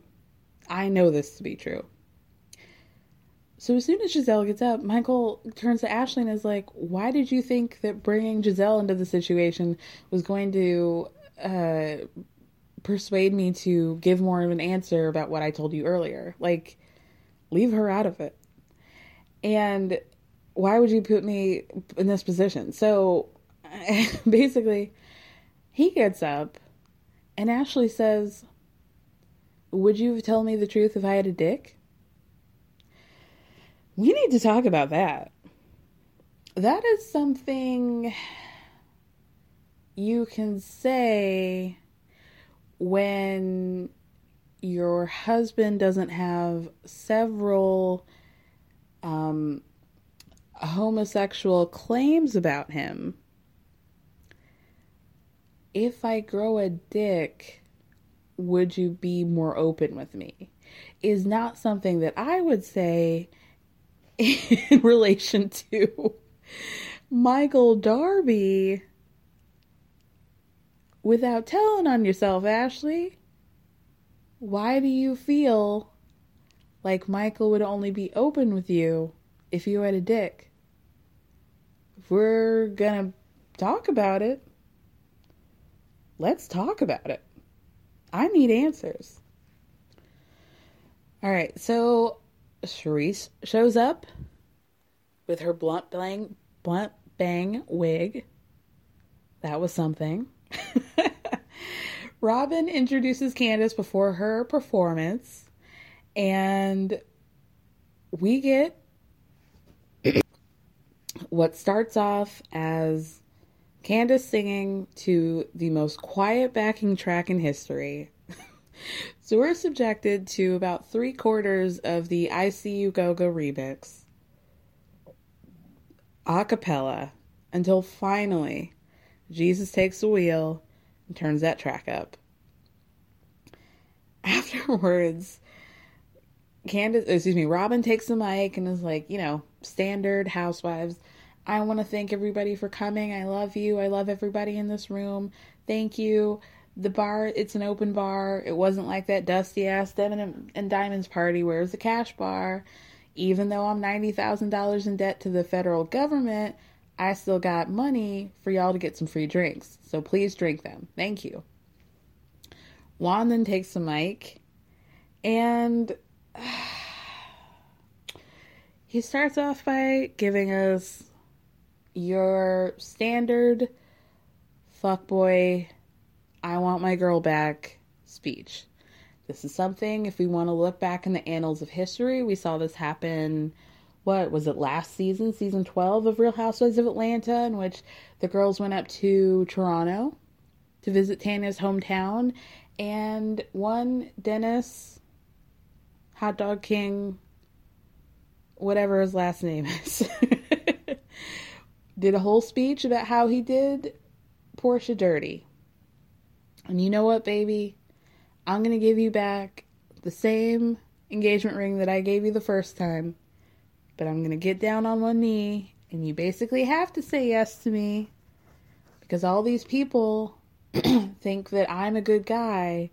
I know this to be true. So as soon as Gizelle gets up, Michael turns to Ashley and is like, Why did you think that bringing Gizelle into the situation was going to uh, persuade me to give more of an answer about what I told you earlier? Like, leave her out of it. And why would you put me in this position? So <laughs> basically, he gets up and Ashley says, Would you tell me the truth if I had a dick? We need to talk about that. That is something you can say when your husband doesn't have several um, homosexual claims about him. If I grow a dick, would you be more open with me? Is not something that I would say in <laughs> relation to Michael Darby without telling on yourself, Ashley. Why do you feel like Michael would only be open with you if you had a dick? If we're gonna talk about it, let's talk about it. I need answers. All right, so Charrisse shows up with her blunt bang, blunt bang wig. That was something. <laughs> Robyn introduces Candiace before her performance, and we get <clears throat> what starts off as Candiace singing to the most quiet backing track in history. <laughs> so we're subjected to about three quarters of the I See You Go Go remix a cappella until finally Jesus takes the wheel and turns that track up. <laughs> Afterwards, Candiace, excuse me, Robyn takes the mic and is like, you know, standard housewives. I want to thank everybody for coming. I love you. I love everybody in this room. Thank you. The bar, it's an open bar. It wasn't like that dusty ass Devin and Diamonds party where it's a cash bar. Even though I'm $90,000 in debt to the federal government, I still got money for y'all to get some free drinks. So please drink them. Thank you. Juan then takes the mic and <sighs> he starts off by giving us your standard fuckboy, I want my girl back speech. This is something, if we want to look back in the annals of history, we saw this happen what was it last season, season 12 of Real Housewives of Atlanta, in which the girls went up to Toronto to visit Tanya's hometown, and one Dennis, Hot Dog King, whatever his last name is, <laughs> did a whole speech about how he did Porsha dirty. And you know what, baby? I'm going to give you back the same engagement ring that I gave you the first time but I'm going to get down on one knee and you basically have to say yes to me because all these people <clears throat> think that I'm a good guy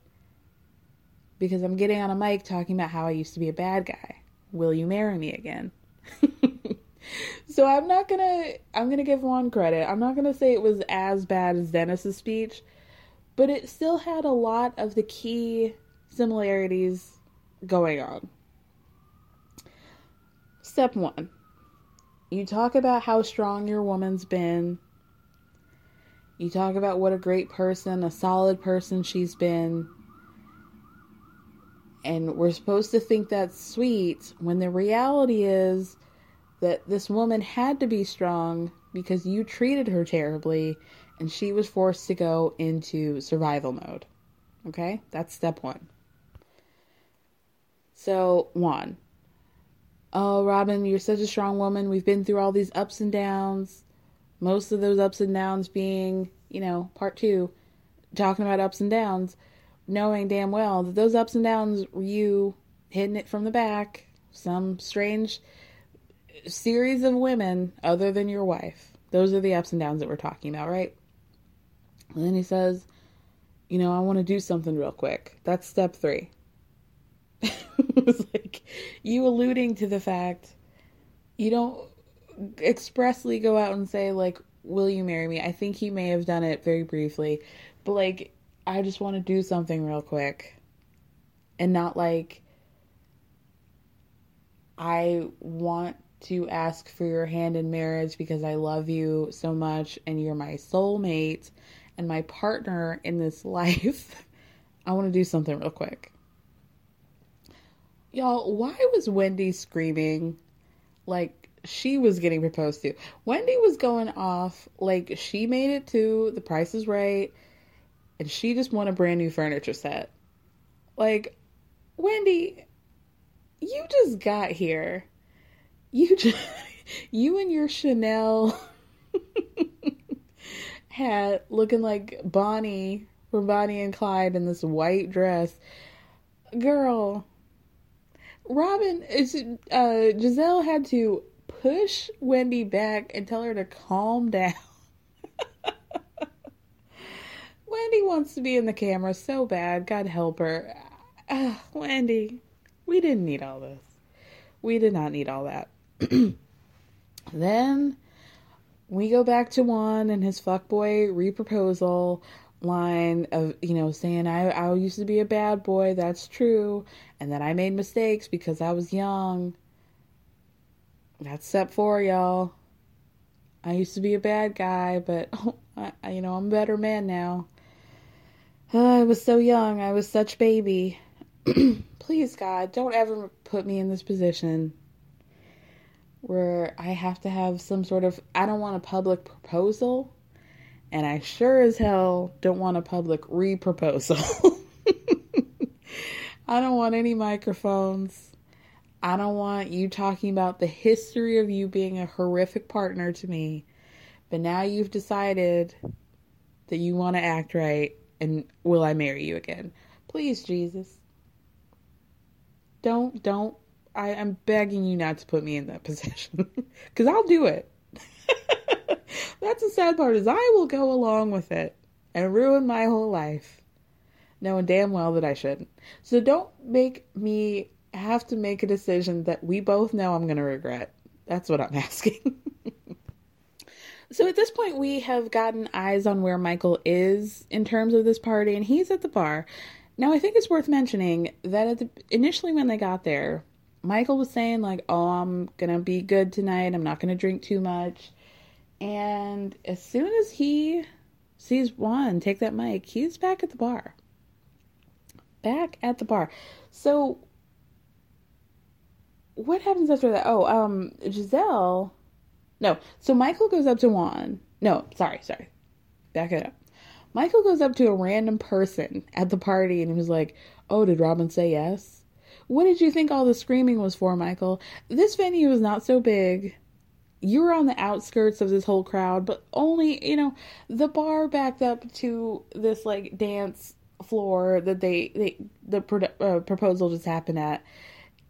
because I'm getting on a mic talking about how I used to be a bad guy. Will you marry me again? <laughs> so I'm not to I'm to give Juan credit. I'm not to say it was as bad as Dennis's speech, but it still had a lot of the key similarities going on. Step one you talk about how strong your woman's been. You talk about what a great person, a solid person she's been. And we're supposed to think that's sweet when the reality is that this woman had to be strong because you treated her terribly and she was forced to go into survival mode. Okay? That's step one. So, Juan. Oh, Robyn, you're such a strong woman. We've been through all these ups and downs. Most of those ups and downs being, you know, part two, talking about ups and downs, knowing damn well that those ups and downs were you hitting it from the back, some strange series of women other than your wife. Those are the ups and downs that we're talking about, right? And then he says, You know, I want to do something real quick. That's step three. <laughs> it was like you alluding to the fact you don't expressly go out and say, like, Will you marry me? I think he may have done it very briefly, but like, I just want to do something real quick. And not like, I want to ask for your hand in marriage because I love you so much and you're my soulmate and my partner in this <laughs> life. I want to do something real quick. Y'all, why was Wendy screaming like she was getting proposed to? Wendy was going off like she made it to the price is right and she just won a brand new furniture set. Like, Wendy, you just got here. You <laughs> just, you and your Chanel <laughs> hat looking like Bonnie from Bonnie and Clyde in this white dress. Girl, Robyn is uh Gizelle had to push Wendy back and tell her to calm down. <laughs> Wendy wants to be in the camera so bad. God help her. Uh, Wendy, we didn't need all this. We did not need all that. <clears throat> then we go back to Juan and his fuckboy reproposal line of you know saying I I used to be a bad boy that's true and then I made mistakes because I was young. That's step 4 y'all. I used to be a bad guy but <laughs> oh, I, you know I'm a better man now. Oh, <sighs> I was so young. I was such baby. <clears throat> Please God don't ever put me in this position where I have to have some sort of I don't want a public proposal and I sure as hell don't want a public re-proposal. <laughs> I don't want any microphones. I don't want you talking about the history of you being a horrific partner to me. But now you've decided that you want to act right and will I marry you again? Please, Jesus. Don't, don't. I, I'm begging you not to put me in that <laughs> position because I'll do it. <laughs> That's the sad part is I will go along with it and ruin my whole life, knowing damn well that I shouldn't. So don't make me have to make a decision that we both know I'm going to regret. That's what I'm <laughs> asking. so at this point, we have gotten eyes on where Michael is in terms of this party, and he's at the bar. Now, I think it's worth mentioning that the, initially when they got there, Michael was saying like, "Oh, I'm gonna be good tonight. I'm not gonna drink too much." And as soon as he sees Juan take that mic, he's back at the bar. Back at the bar. So what happens after that? Oh, um, Gizelle. No. So Michael goes up to Juan. No, sorry, sorry. Back it up. Michael goes up to a random person at the party and he was like, Oh, did Robyn say yes? What did you think all the screaming was for, Michael? This venue is not so big you were on the outskirts of this whole crowd, but only, you know, the bar backed up to this like dance floor that they, they the pro- uh, proposal just happened at.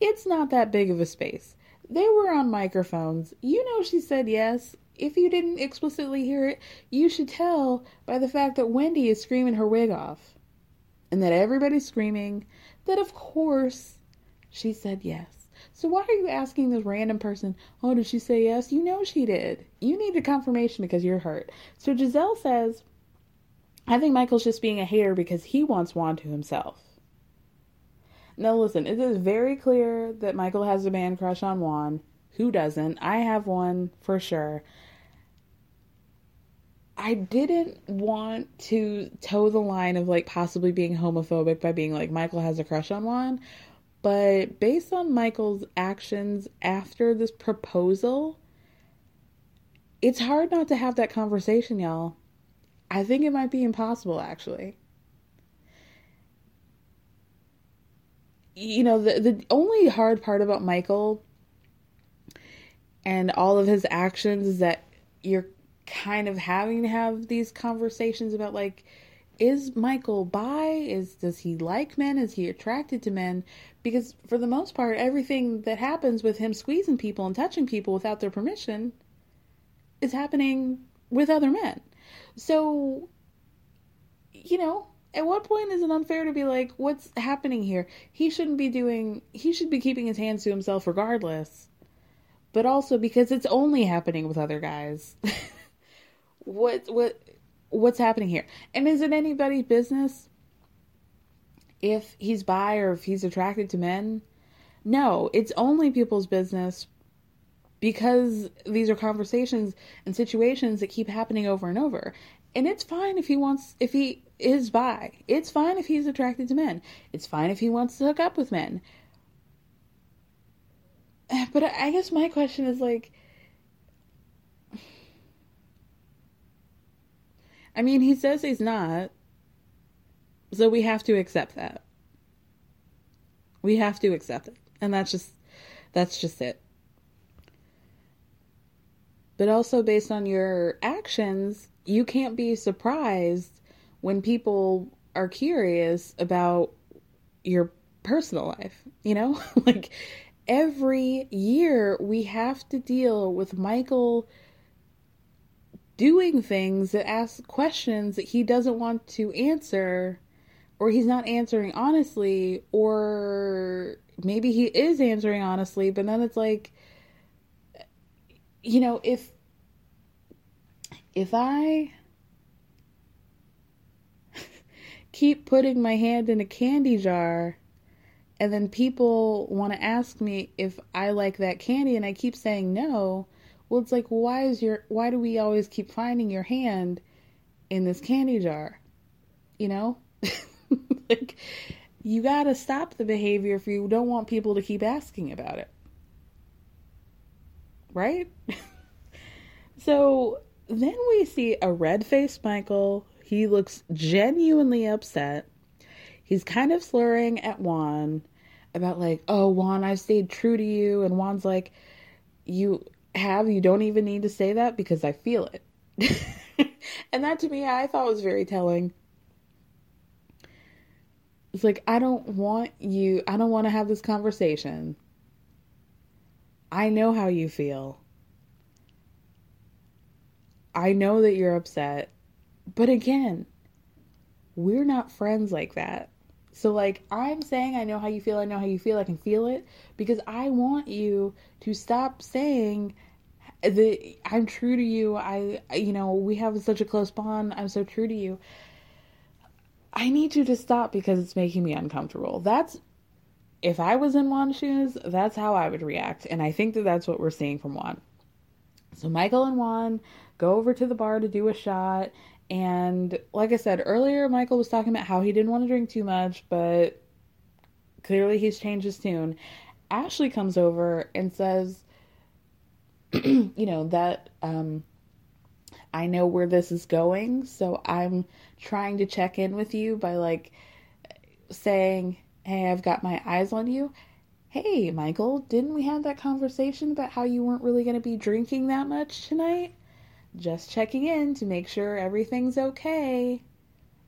It's not that big of a space. They were on microphones. You know, she said yes. If you didn't explicitly hear it, you should tell by the fact that Wendy is screaming her wig off. And that everybody's screaming that, of course, she said yes. So why are you asking this random person, oh, did she say yes? You know she did. You need a confirmation because you're hurt. So Gizelle says, I think Michael's just being a hater because he wants Juan to himself. Now listen, it is very clear that Michael has a man crush on Juan. Who doesn't? I have one for sure. I didn't want to toe the line of like possibly being homophobic by being like Michael has a crush on Juan, but based on Michael's actions after this proposal, it's hard not to have that conversation, y'all. I think it might be impossible, actually. you know, the the only hard part about Michael and all of his actions is that you're kind of having to have these conversations about like is Michael bi? Is does he like men? Is he attracted to men? Because for the most part, everything that happens with him squeezing people and touching people without their permission is happening with other men. So, you know, at what point is it unfair to be like, what's happening here? He shouldn't be doing, he should be keeping his hands to himself regardless. But also because it's only happening with other guys. <laughs> what, what, what's happening here? And is it anybody's business if he's bi or if he's attracted to men? No, it's only people's business because these are conversations and situations that keep happening over and over. And it's fine if he wants, if he is bi. It's fine if he's attracted to men. It's fine if he wants to hook up with men. <sighs> But I guess my question is like, I mean, he says he's not. So we have to accept that. We have to accept it. And that's just that's just it. But also based on your actions, you can't be surprised when people are curious about your personal life, you know? <laughs> like every year we have to deal with Michael doing things that ask questions that he doesn't want to answer or he's not answering honestly or maybe he is answering honestly but then it's like you know if if i <laughs> keep putting my hand in a candy jar and then people want to ask me if i like that candy and i keep saying no well, it's like, why is your, why do we always keep finding your hand in this candy jar? You know? <laughs> like, you gotta stop the behavior if you don't want people to keep asking about it. Right? <laughs> so then we see a red faced Michael. He looks genuinely upset. He's kind of slurring at Juan about, like, oh, Juan, I've stayed true to you. And Juan's like, you have, you don't even need to say that because I feel it. <laughs> and that to me, I thought was very telling. It's like, I don't want you, I don't want to have this conversation. I know how you feel. I know that you're upset. But again, we're not friends like that. So, like, I'm saying, I know how you feel, I know how you feel, I can feel it, because I want you to stop saying that I'm true to you. I, you know, we have such a close bond. I'm so true to you. I need you to stop because it's making me uncomfortable. That's, if I was in Juan's shoes, that's how I would react. And I think that that's what we're seeing from Juan. So Michael and Juan go over to the bar to do a shot, and like I said earlier, Michael was talking about how he didn't want to drink too much, but clearly he's changed his tune. Ashley comes over and says, <clears throat> you know, that um, I know where this is going, so I'm trying to check in with you by like saying, Hey, I've got my eyes on you. Hey, Michael, didn't we have that conversation about how you weren't really going to be drinking that much tonight? Just checking in to make sure everything's okay.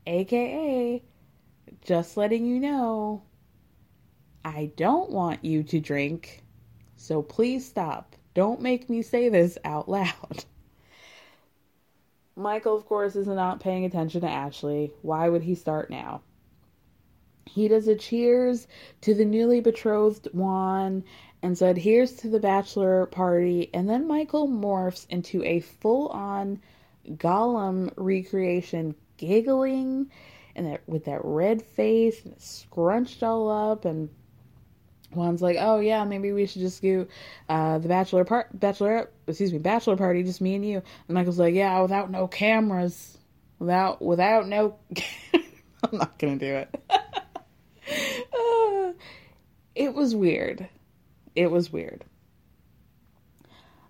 AKA, just letting you know, I don't want you to drink, so please stop. Don't make me say this out loud. <laughs> Michael, of course, is not paying attention to Ashley. Why would he start now? He does a cheers to the newly betrothed Juan and said, Here's to the bachelor party. And then Michael morphs into a full on Gollum recreation, giggling and that with that red face and scrunched all up and Juan's like, oh yeah, maybe we should just do uh, the bachelor part, bachelor, excuse me, bachelor party, just me and you. And Michael's like, yeah, without no cameras, without without no, <laughs> I'm not gonna do it. <laughs> uh, it was weird it was weird.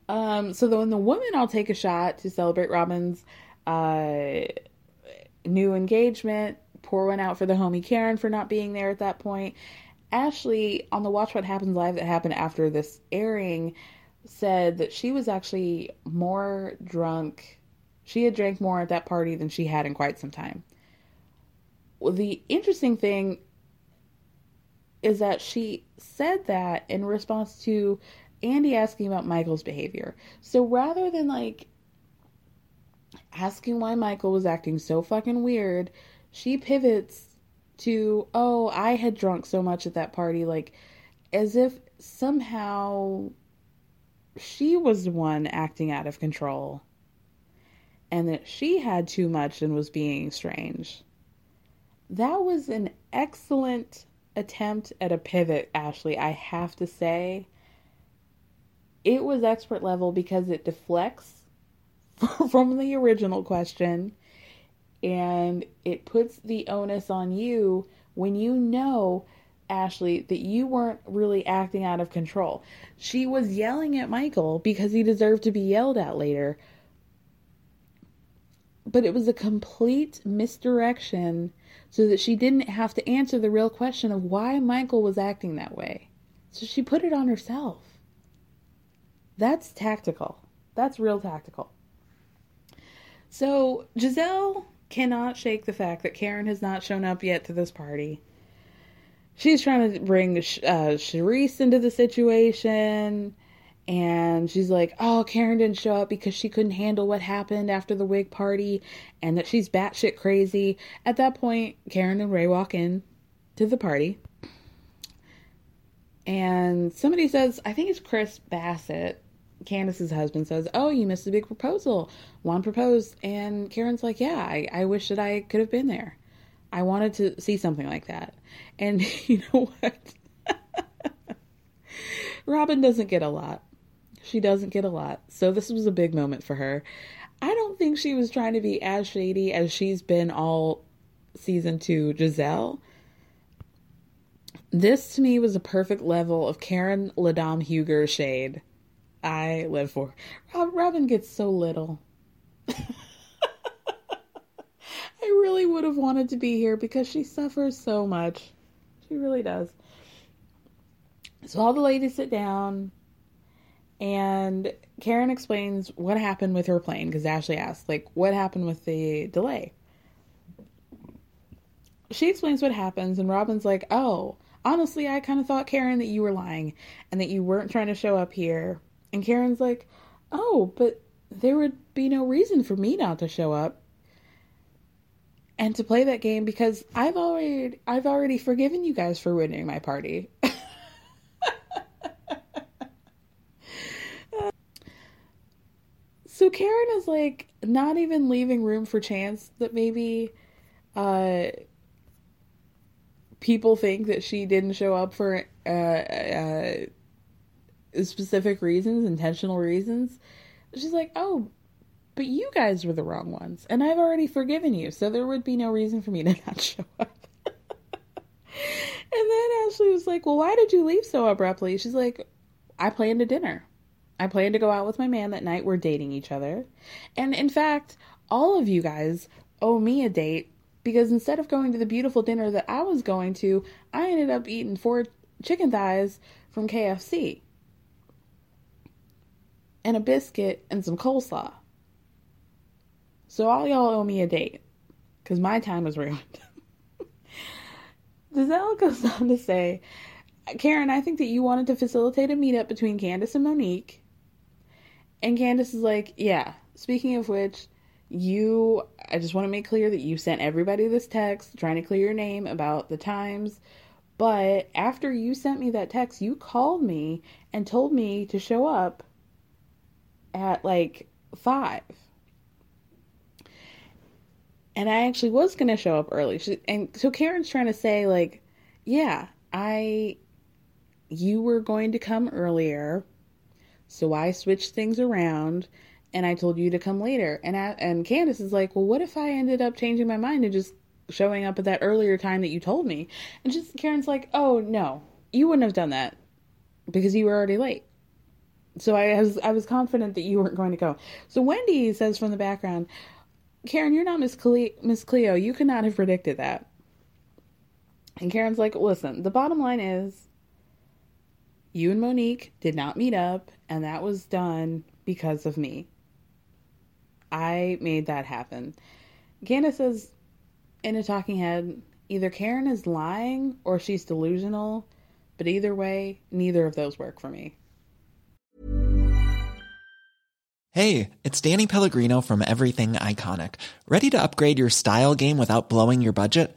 Um, so when the woman, I'll take a shot to celebrate Robyn's uh, new engagement. Pour one out for the homie Karen for not being there at that point. Ashley on the Watch What Happens Live that happened after this airing said that she was actually more drunk. She had drank more at that party than she had in quite some time. Well, the interesting thing is that she said that in response to Andy asking about Michael's behavior. So rather than like asking why Michael was acting so fucking weird, she pivots to, oh, I had drunk so much at that party, like as if somehow she was the one acting out of control and that she had too much and was being strange. That was an excellent attempt at a pivot, Ashley, I have to say. It was expert level because it deflects <laughs> from the original question and it puts the onus on you when you know Ashley that you weren't really acting out of control. She was yelling at Michael because he deserved to be yelled at later. But it was a complete misdirection so that she didn't have to answer the real question of why Michael was acting that way. So she put it on herself. That's tactical. That's real tactical. So Gizelle cannot shake the fact that Karen has not shown up yet to this party. She's trying to bring uh, Charrisse into the situation. And she's like, oh, Karen didn't show up because she couldn't handle what happened after the wig party and that she's batshit crazy. At that point, Karen and Ray walk in to the party. And somebody says, I think it's Chris Bassett, Candiace's husband, says, Oh, you missed a big proposal. Juan proposed. And Karen's like, Yeah, I, I wish that I could have been there. I wanted to see something like that. And <laughs> you know what? <laughs> Robyn doesn't get a lot. She doesn't get a lot. So this was a big moment for her. I don't think she was trying to be as shady as she's been all season two, Gizelle. This to me was a perfect level of Karen La Dame Huger shade. I live for. Robyn gets so little. <laughs> I really would have wanted to be here because she suffers so much. She really does. So all the ladies sit down, and Karen explains what happened with her plane because Ashley asked, like, what happened with the delay? She explains what happens, and Robyn's like, oh, honestly, I kind of thought, Karen, that you were lying and that you weren't trying to show up here. And Karen's like, oh, but there would be no reason for me not to show up and to play that game because I've already I've already forgiven you guys for ruining my party. <laughs> so Karen is like not even leaving room for chance that maybe uh people think that she didn't show up for uh, uh specific reasons, intentional reasons. She's like, "Oh, but you guys were the wrong ones, and I've already forgiven you, so there would be no reason for me to <laughs> not show up. <laughs> and then Ashley was like, Well, why did you leave so abruptly? She's like, I planned a dinner. I planned to go out with my man that night. We're dating each other. And in fact, all of you guys owe me a date because instead of going to the beautiful dinner that I was going to, I ended up eating four chicken thighs from KFC and a biscuit and some coleslaw. So all y'all owe me a date because my time was ruined. Gizelle goes on to say, Karen, I think that you wanted to facilitate a meetup between Candiace and Monique. And Candiace is like, yeah, speaking of which, you, I just want to make clear that you sent everybody this text trying to clear your name about the times. But after you sent me that text, you called me and told me to show up at like five and I actually was gonna show up early. She, and so Karen's trying to say like, yeah, I, you were going to come earlier, so I switched things around, and I told you to come later. And I, and Candiace is like, well, what if I ended up changing my mind and just showing up at that earlier time that you told me? And just Karen's like, oh no, you wouldn't have done that because you were already late. So I was I was confident that you weren't going to go. So Wendy says from the background, Karen, you're not Miss Cleo. Miss Cleo, you could not have predicted that. And Karen's like, listen, the bottom line is you and Monique did not meet up, and that was done because of me. I made that happen. Candiace says in a talking head, either Karen is lying or she's delusional, but either way, neither of those work for me. Hey, it's Danny Pellegrino from Everything Iconic. Ready to upgrade your style game without blowing your budget?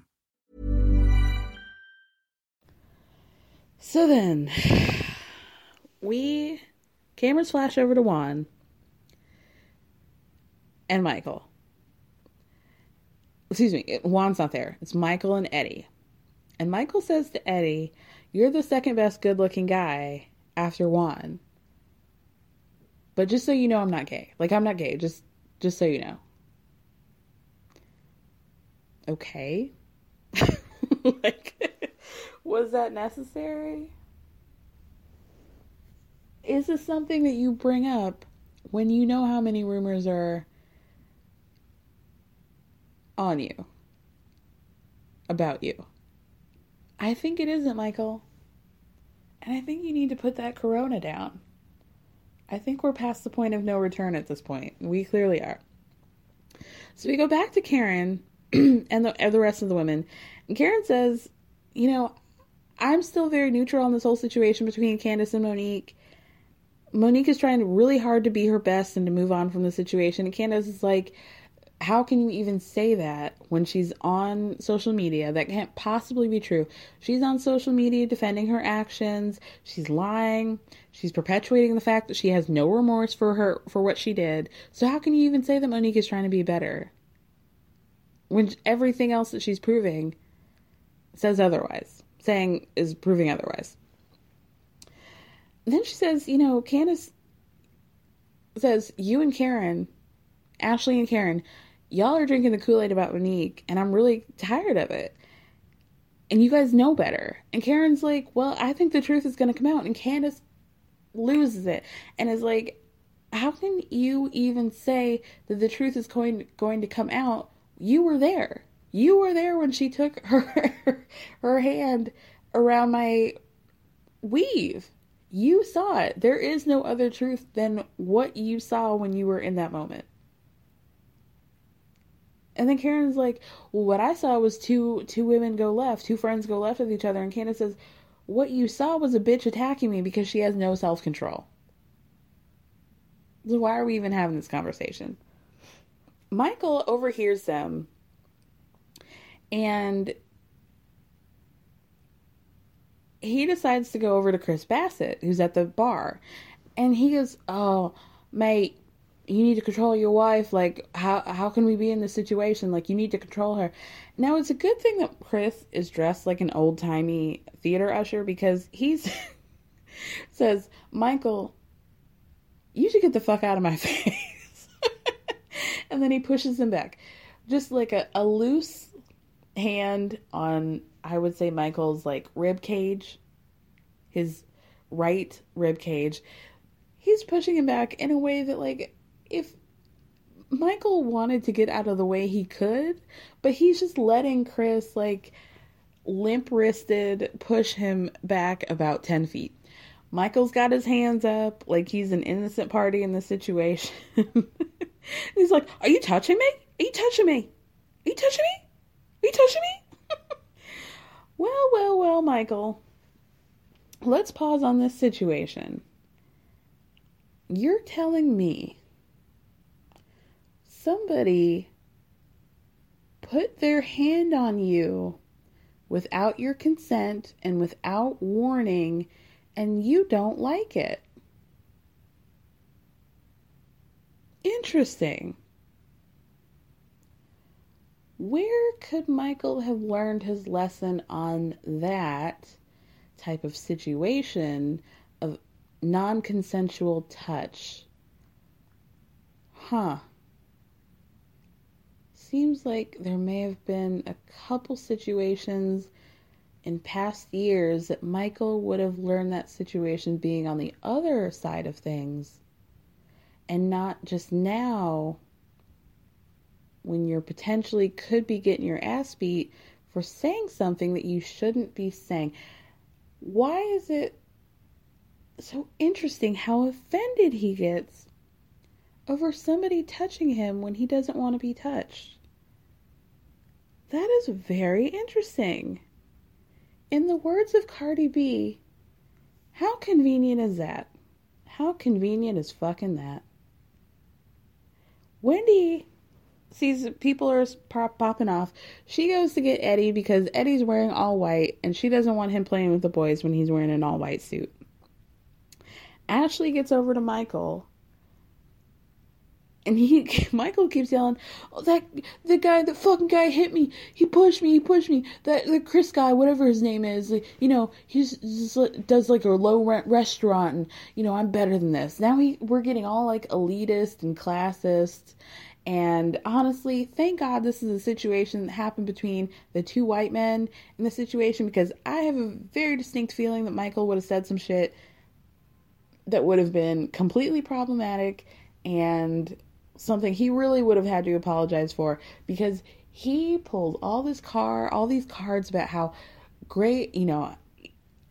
So then, we cameras flash over to Juan and Michael. Excuse me, Juan's not there. It's Michael and Eddie. And Michael says to Eddie, You're the second best good looking guy after Juan. But just so you know, I'm not gay. Like, I'm not gay. Just, just so you know. Okay. <laughs> like, was that necessary? Is this something that you bring up when you know how many rumors are on you about you? I think it isn't, Michael. And I think you need to put that corona down. I think we're past the point of no return at this point. We clearly are. So we go back to Karen <clears throat> and the, the rest of the women. And Karen says, You know, I'm still very neutral on this whole situation between Candiace and Monique. Monique is trying really hard to be her best and to move on from the situation. And Candiace is like, how can you even say that when she's on social media? That can't possibly be true. She's on social media defending her actions. She's lying. She's perpetuating the fact that she has no remorse for her for what she did. So how can you even say that Monique is trying to be better? When everything else that she's proving says otherwise. Saying is proving otherwise. Then she says, you know, Candiace says, you and Karen, Ashley and Karen, y'all are drinking the Kool Aid about Monique, and I'm really tired of it. And you guys know better. And Karen's like, well, I think the truth is going to come out. And Candiace loses it and is like, how can you even say that the truth is going going to come out? You were there. You were there when she took <laughs> her her hand around my weave. You saw it. There is no other truth than what you saw when you were in that moment. And then Karen's like, "Well, what I saw was two two women go left, two friends go left with each other." And Candiace says, "What you saw was a bitch attacking me because she has no self control." So why are we even having this conversation? Michael overhears them, and he decides to go over to Chris Bassett, who's at the bar, and he goes, "Oh, mate." you need to control your wife. Like how how can we be in this situation? Like you need to control her. Now it's a good thing that chris is dressed like an old-timey theater usher because he's <laughs> says michael you should get the fuck out of my <laughs> face. And then he pushes him back. Just like a, a loose hand on i would say michael's like rib cage his right rib cage he's pushing him back in a way that like if Michael wanted to get out of the way, he could, but he's just letting Chris, like, limp wristed, push him back about 10 feet. Michael's got his hands up like he's an innocent party in the situation. <laughs> he's like, Are you touching me? Are you touching me? Are you touching me? Are you touching me? <laughs> Well, well, well, Michael. Let's pause on this situation. You're telling me somebody put their hand on you without your consent and without warning, and you don't like it. Interesting. Where could Michael have learned his lesson on that type of situation of non consensual touch? Huh. Seems like there may have been a couple situations in past years that Michael would have learned that situation being on the other side of things and not just now when you're potentially could be getting your ass beat for saying something that you shouldn't be saying. Why is it so interesting how offended he gets over somebody touching him when he doesn't want to be touched? That is very interesting. In the words of Cardi B, how convenient is that? How convenient is fucking that? Wendy sees people are pop- popping off. She goes to get Eddie because Eddie's wearing all white and she doesn't want him playing with the boys when he's wearing an all white suit. Ashley gets over to Michael and he <laughs> Michael keeps yelling, oh, "That the guy, the fucking guy hit me. He pushed me. He pushed me. That the Chris guy, whatever his name is, you know, he's does like a low rent restaurant, and you know, I'm better than this. Now he we're getting all like elitist and classist." And honestly, thank God this is a situation that happened between the two white men in the situation because I have a very distinct feeling that Michael would have said some shit that would have been completely problematic and something he really would have had to apologize for because he pulled all this car, all these cards about how great, you know,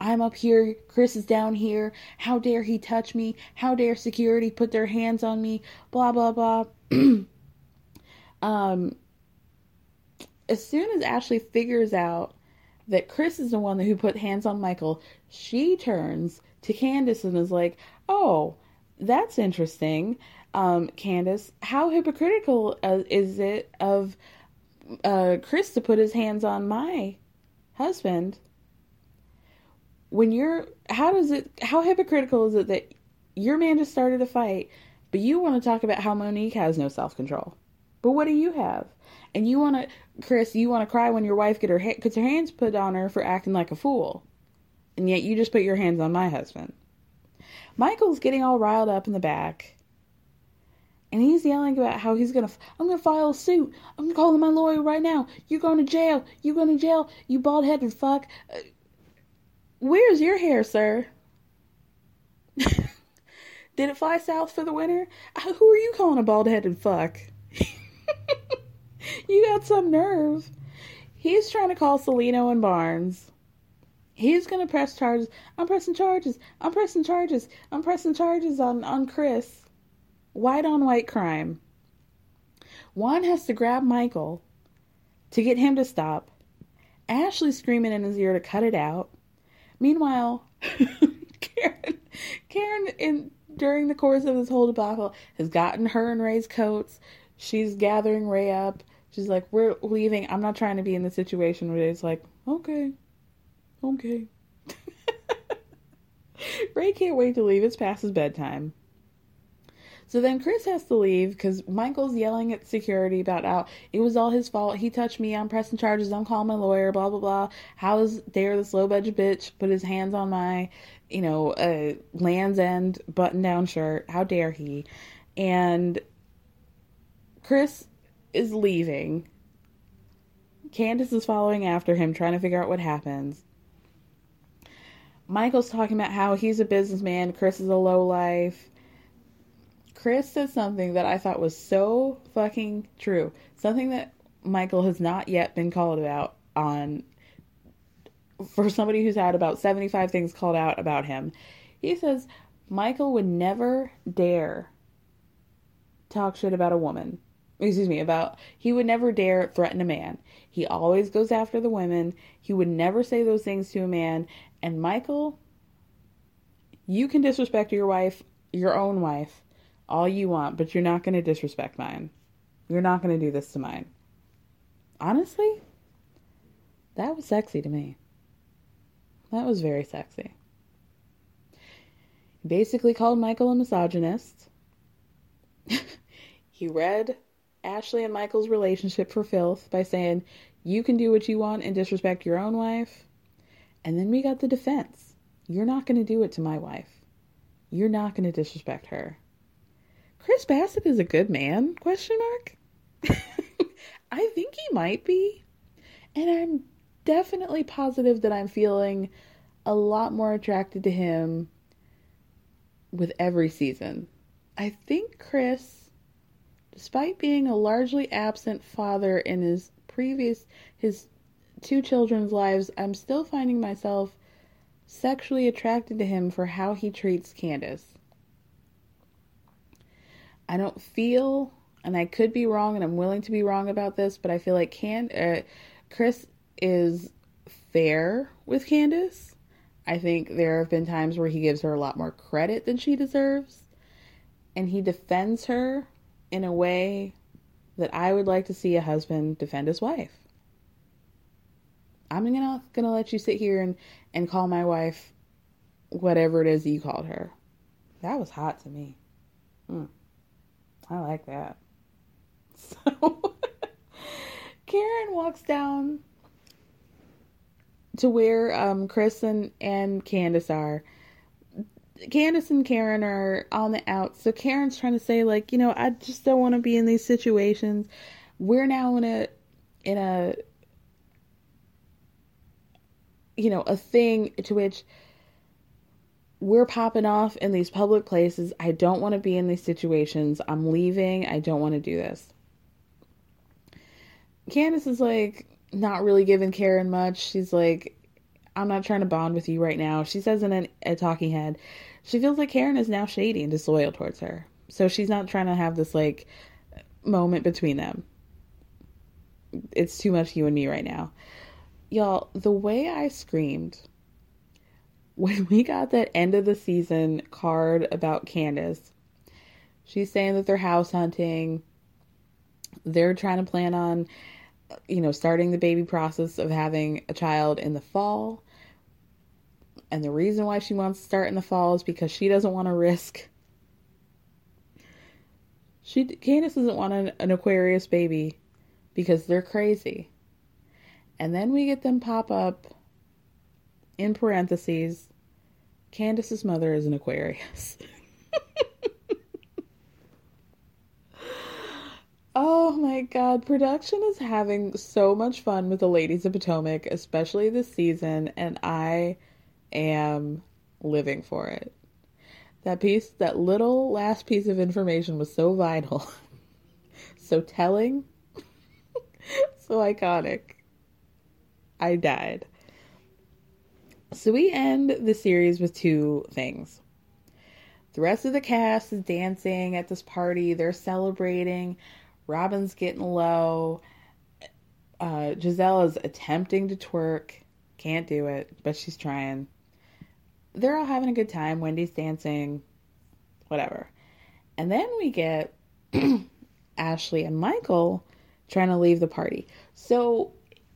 I'm up here, Chris is down here. How dare he touch me? How dare security put their hands on me? Blah blah blah. <clears throat> um as soon as Ashley figures out that Chris is the one who put hands on Michael, she turns to Candiace and is like, "Oh, that's interesting um, Candiace, how hypocritical uh, is it of uh, Chris to put his hands on my husband? When you're, how does it, how hypocritical is it that your man just started a fight, but you want to talk about how Monique has no self control? But what do you have? And you want to, Chris, you want to cry when your wife get her gets her hands put on her for acting like a fool, and yet you just put your hands on my husband. Michael's getting all riled up in the back. And he's yelling about how he's gonna i'm gonna file a suit. I'm calling my lawyer right now. You're going to jail. You're going to jail. You bald-headed fuck. Uh, where's your hair sir? <laughs> Did it fly south for the winter? Uh, who are you calling a bald-headed fuck <laughs> you got some nerve he's trying to call Salino and Barnes he's gonna press charges i'm pressing charges i'm pressing charges i'm pressing charges on on chris white on white crime. Juan has to grab Michael to get him to stop. Ashley's screaming in his ear to cut it out. Meanwhile, <laughs> Karen, Karen, in during the course of this whole debacle, has gotten her and Ray's coats. She's gathering Ray up. She's like, "We're leaving. I'm not trying to be in the situation where it's like, okay, okay." <laughs> Ray can't wait to leave. It's past his bedtime. So then Chris has to leave because Michael's yelling at security about how it was all his fault. He touched me. I'm pressing charges. I'm calling my lawyer. Blah blah blah. How is there this low budget bitch put his hands on my, you know, uh, Land's End button down shirt? How dare he? And Chris is leaving. Candiace is following after him, trying to figure out what happens. Michael's talking about how he's a businessman. Chris is a low life Chris said something that I thought was so fucking true. Something that Michael has not yet been called about on for somebody who's had about 75 things called out about him. He says Michael would never dare talk shit about a woman. Excuse me, about he would never dare threaten a man. He always goes after the women. He would never say those things to a man. And Michael, you can disrespect your wife, your own wife, all you want, but you're not going to disrespect mine. You're not going to do this to mine. Honestly, that was sexy to me. That was very sexy. He basically called Michael a misogynist. <laughs> he read Ashley and Michael's relationship for filth by saying, You can do what you want and disrespect your own wife. And then we got the defense. You're not going to do it to my wife. You're not going to disrespect her. Chris Bassett is a good man? Question mark. <laughs> I think he might be. And I'm definitely positive that I'm feeling a lot more attracted to him with every season. I think Chris, despite being a largely absent father in his previous his two children's lives, I'm still finding myself sexually attracted to him for how he treats Candiace. I don't feel, and I could be wrong, and I'm willing to be wrong about this, but I feel like Can uh, Chris is fair with Candiace. I think there have been times where he gives her a lot more credit than she deserves, and he defends her in a way that I would like to see a husband defend his wife. I'm gonna gonna let you sit here and and call my wife whatever it is you called her. That was hot to me. Mm. I like that. <laughs> So Karen walks down to where um, Chris and, and Candiace are. Candiace and Karen are on the out. So Karen's trying to say, like, you know, I just don't want to be in these situations. We're now in a in a you know, a thing to which we're popping off in these public places. I don't want to be in these situations. I'm leaving. I don't want to do this. Candiace is like not really giving Karen much. She's like, I'm not trying to bond with you right now. She says in a, a talking head, she feels like Karen is now shady and disloyal towards her. So she's not trying to have this like moment between them. It's too much you and me right now. Y'all, the way I screamed when we got that end of the season card about Candiace, she's saying that they're house hunting. They're trying to plan on, you know, starting the baby process of having a child in the fall. And the reason why she wants to start in the fall is because she doesn't want to risk. She Candiace doesn't want an, an Aquarius baby because they're crazy. And then we get them pop up in parentheses Candiace's mother is an Aquarius. <laughs> oh my god, production is having so much fun with the Ladies of Potomac, especially this season, and I am living for it. That piece, that little last piece of information was so vital, <laughs> so telling, <laughs> so iconic. I died. So we end the series with two things. The rest of the cast is dancing at this party. They're celebrating. Robyn's getting low. Uh, Gizelle is attempting to twerk. Can't do it, but she's trying. They're all having a good time. Wendy's dancing. Whatever. And then we get <clears throat> Ashley and Michael trying to leave the party. So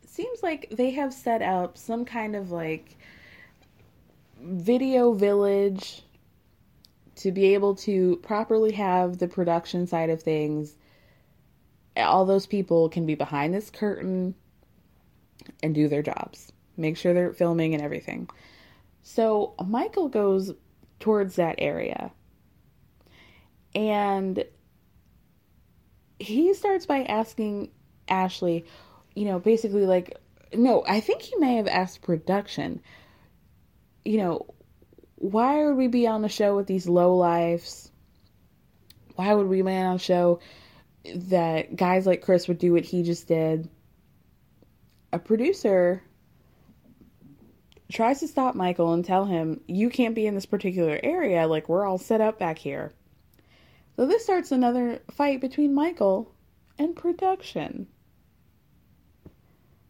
seems like they have set up some kind of like video village to be able to properly have the production side of things. All those people can be behind this curtain and do their jobs, make sure they're filming and everything. So Michael goes towards that area and he starts by asking Ashley, you know, basically like, no, I think he may have asked production, you know, why would we be on the show with these low lives? Why would we be on a show that guys like Chris would do what he just did? A producer tries to stop Michael and tell him, you can't be in this particular area, like we're all set up back here. So this starts another fight between Michael and production.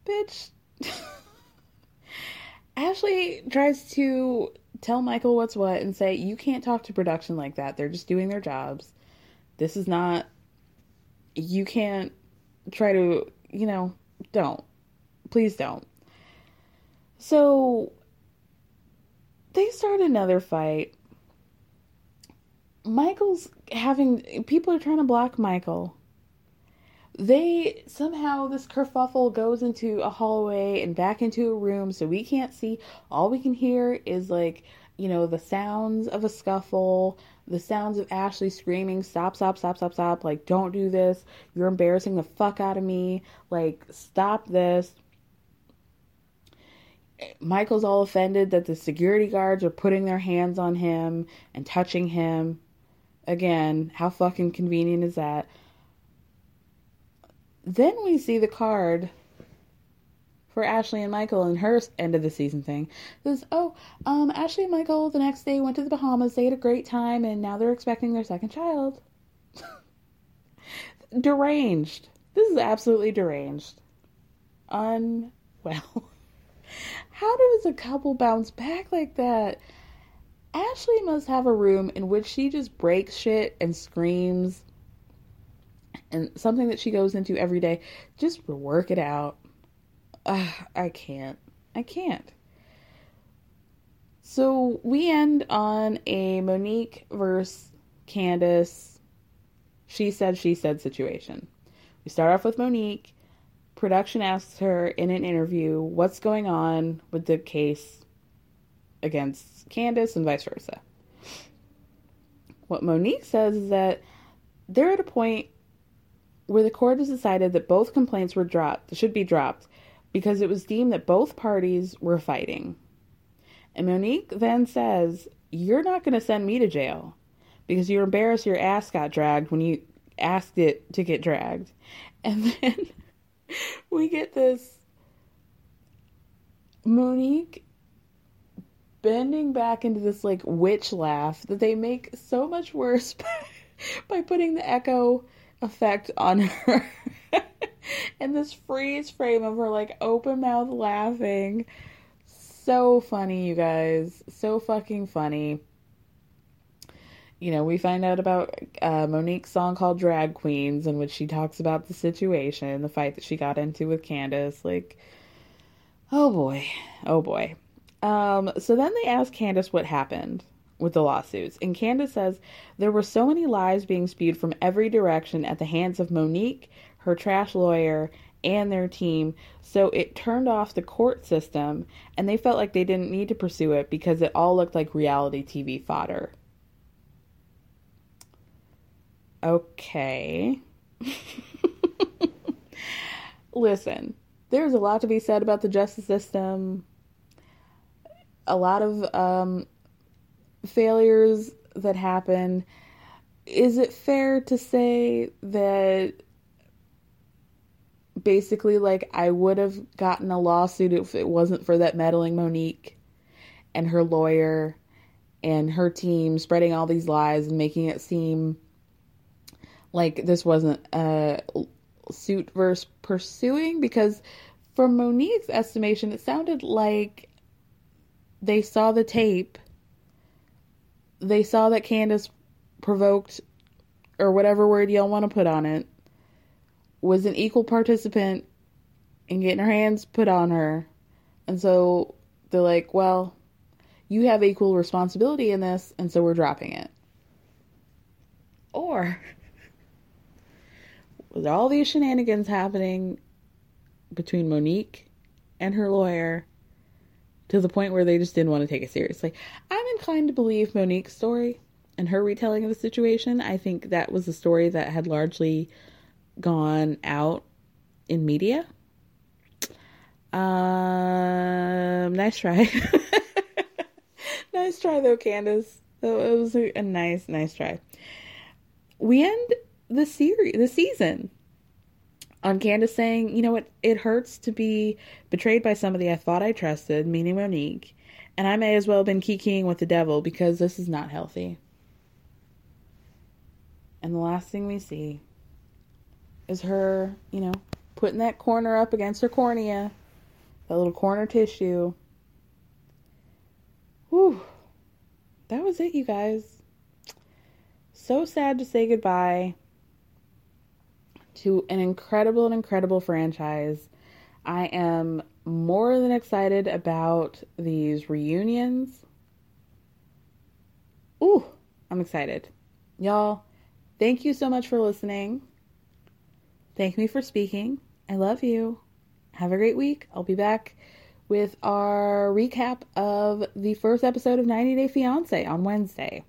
Bitch. <laughs> Ashley tries to tell Michael what's what and say, You can't talk to production like that. They're just doing their jobs. This is not. You can't try to, you know, don't. Please don't. So they start another fight. Michael's having. People are trying to block Michael. They somehow this kerfuffle goes into a hallway and back into a room so we can't see. All we can hear is like you know the sounds of a scuffle. The sounds of ashley screaming stop stop stop stop stop. Like don't do this. You're embarrassing the fuck out of me. Like stop this michael's all offended that the security guards are putting their hands on him and touching him again how fucking convenient is that then we see the card for Ashley and Michael in her end of the season thing. It oh, um, Ashley and Michael the next day went to the Bahamas. They had a great time, and now they're expecting their second child. <laughs> deranged. This is absolutely deranged. Unwell. <laughs> How does a couple bounce back like that? Ashley must have a room in which she just breaks shit and screams and something that she goes into every day. Just work it out. Uh, I can't. I can't. So we end on a Monique versus Candiace she said, she said situation. We start off with Monique. Production asks her in an interview what's going on with the case against Candiace and vice versa. What Monique says is that they're at a point where the court has decided that both complaints were dropped, should be dropped, because it was deemed that both parties were fighting. And Monique then says, You're not going to send me to jail because you're embarrassed your ass got dragged when you asked it to get dragged. <laughs> And then we get this Monique bending back into this like witch laugh that they make so much worse <laughs> by, by putting the echo effect on her. <laughs> and this freeze frame of her like open mouth laughing. So funny, you guys. So fucking funny. You know, we find out about uh, Monique's song called Drag Queens, in which she talks about the situation, the fight that she got into with Candiace. Like, oh boy. Oh boy. Um, so then they ask Candiace what happened with the lawsuits. And Candiace says there were so many lies being spewed from every direction at the hands of Monique, her trash lawyer, and their team, so it turned off the court system and they felt like they didn't need to pursue it because it all looked like reality TV fodder. Okay. <laughs> Listen, there's a lot to be said about the justice system. A lot of um, failures that happen, is it fair to say that basically like I would have gotten a lawsuit if it wasn't for that meddling Monique and her lawyer and her team spreading all these lies and making it seem like this wasn't a suit versus pursuing because from Monique's estimation it sounded like they saw the tape they saw that Candiace provoked, or whatever word y'all want to put on it, was an equal participant in getting her hands put on her. And so they're like, well, you have equal responsibility in this, and so we're dropping it. Or, with all these shenanigans happening between Monique and her lawyer, to the point where they just didn't want to take it seriously. I'm inclined to believe Monique's story and her retelling of the situation. I think that was a story that had largely gone out in media. Um, nice try. <laughs> nice try though, Candiace. It was a, a nice, nice try. We end the series, the season on Candiace saying, you know, it, it hurts to be betrayed by somebody I thought I trusted, meaning Monique, and I may as well have been kikiing with the devil because this is not healthy. And the last thing we see is her, you know, putting that corner up against her cornea, that little corner tissue. Whew. That was it, you guys. So sad to say goodbye to an incredible and incredible franchise. I am more than excited about these reunions. Ooh, I'm excited. Y'all, thank you so much for listening. Thank me for speaking. I love you. Have a great week. I'll be back with our recap of the first episode of 90 Day Fiance on Wednesday.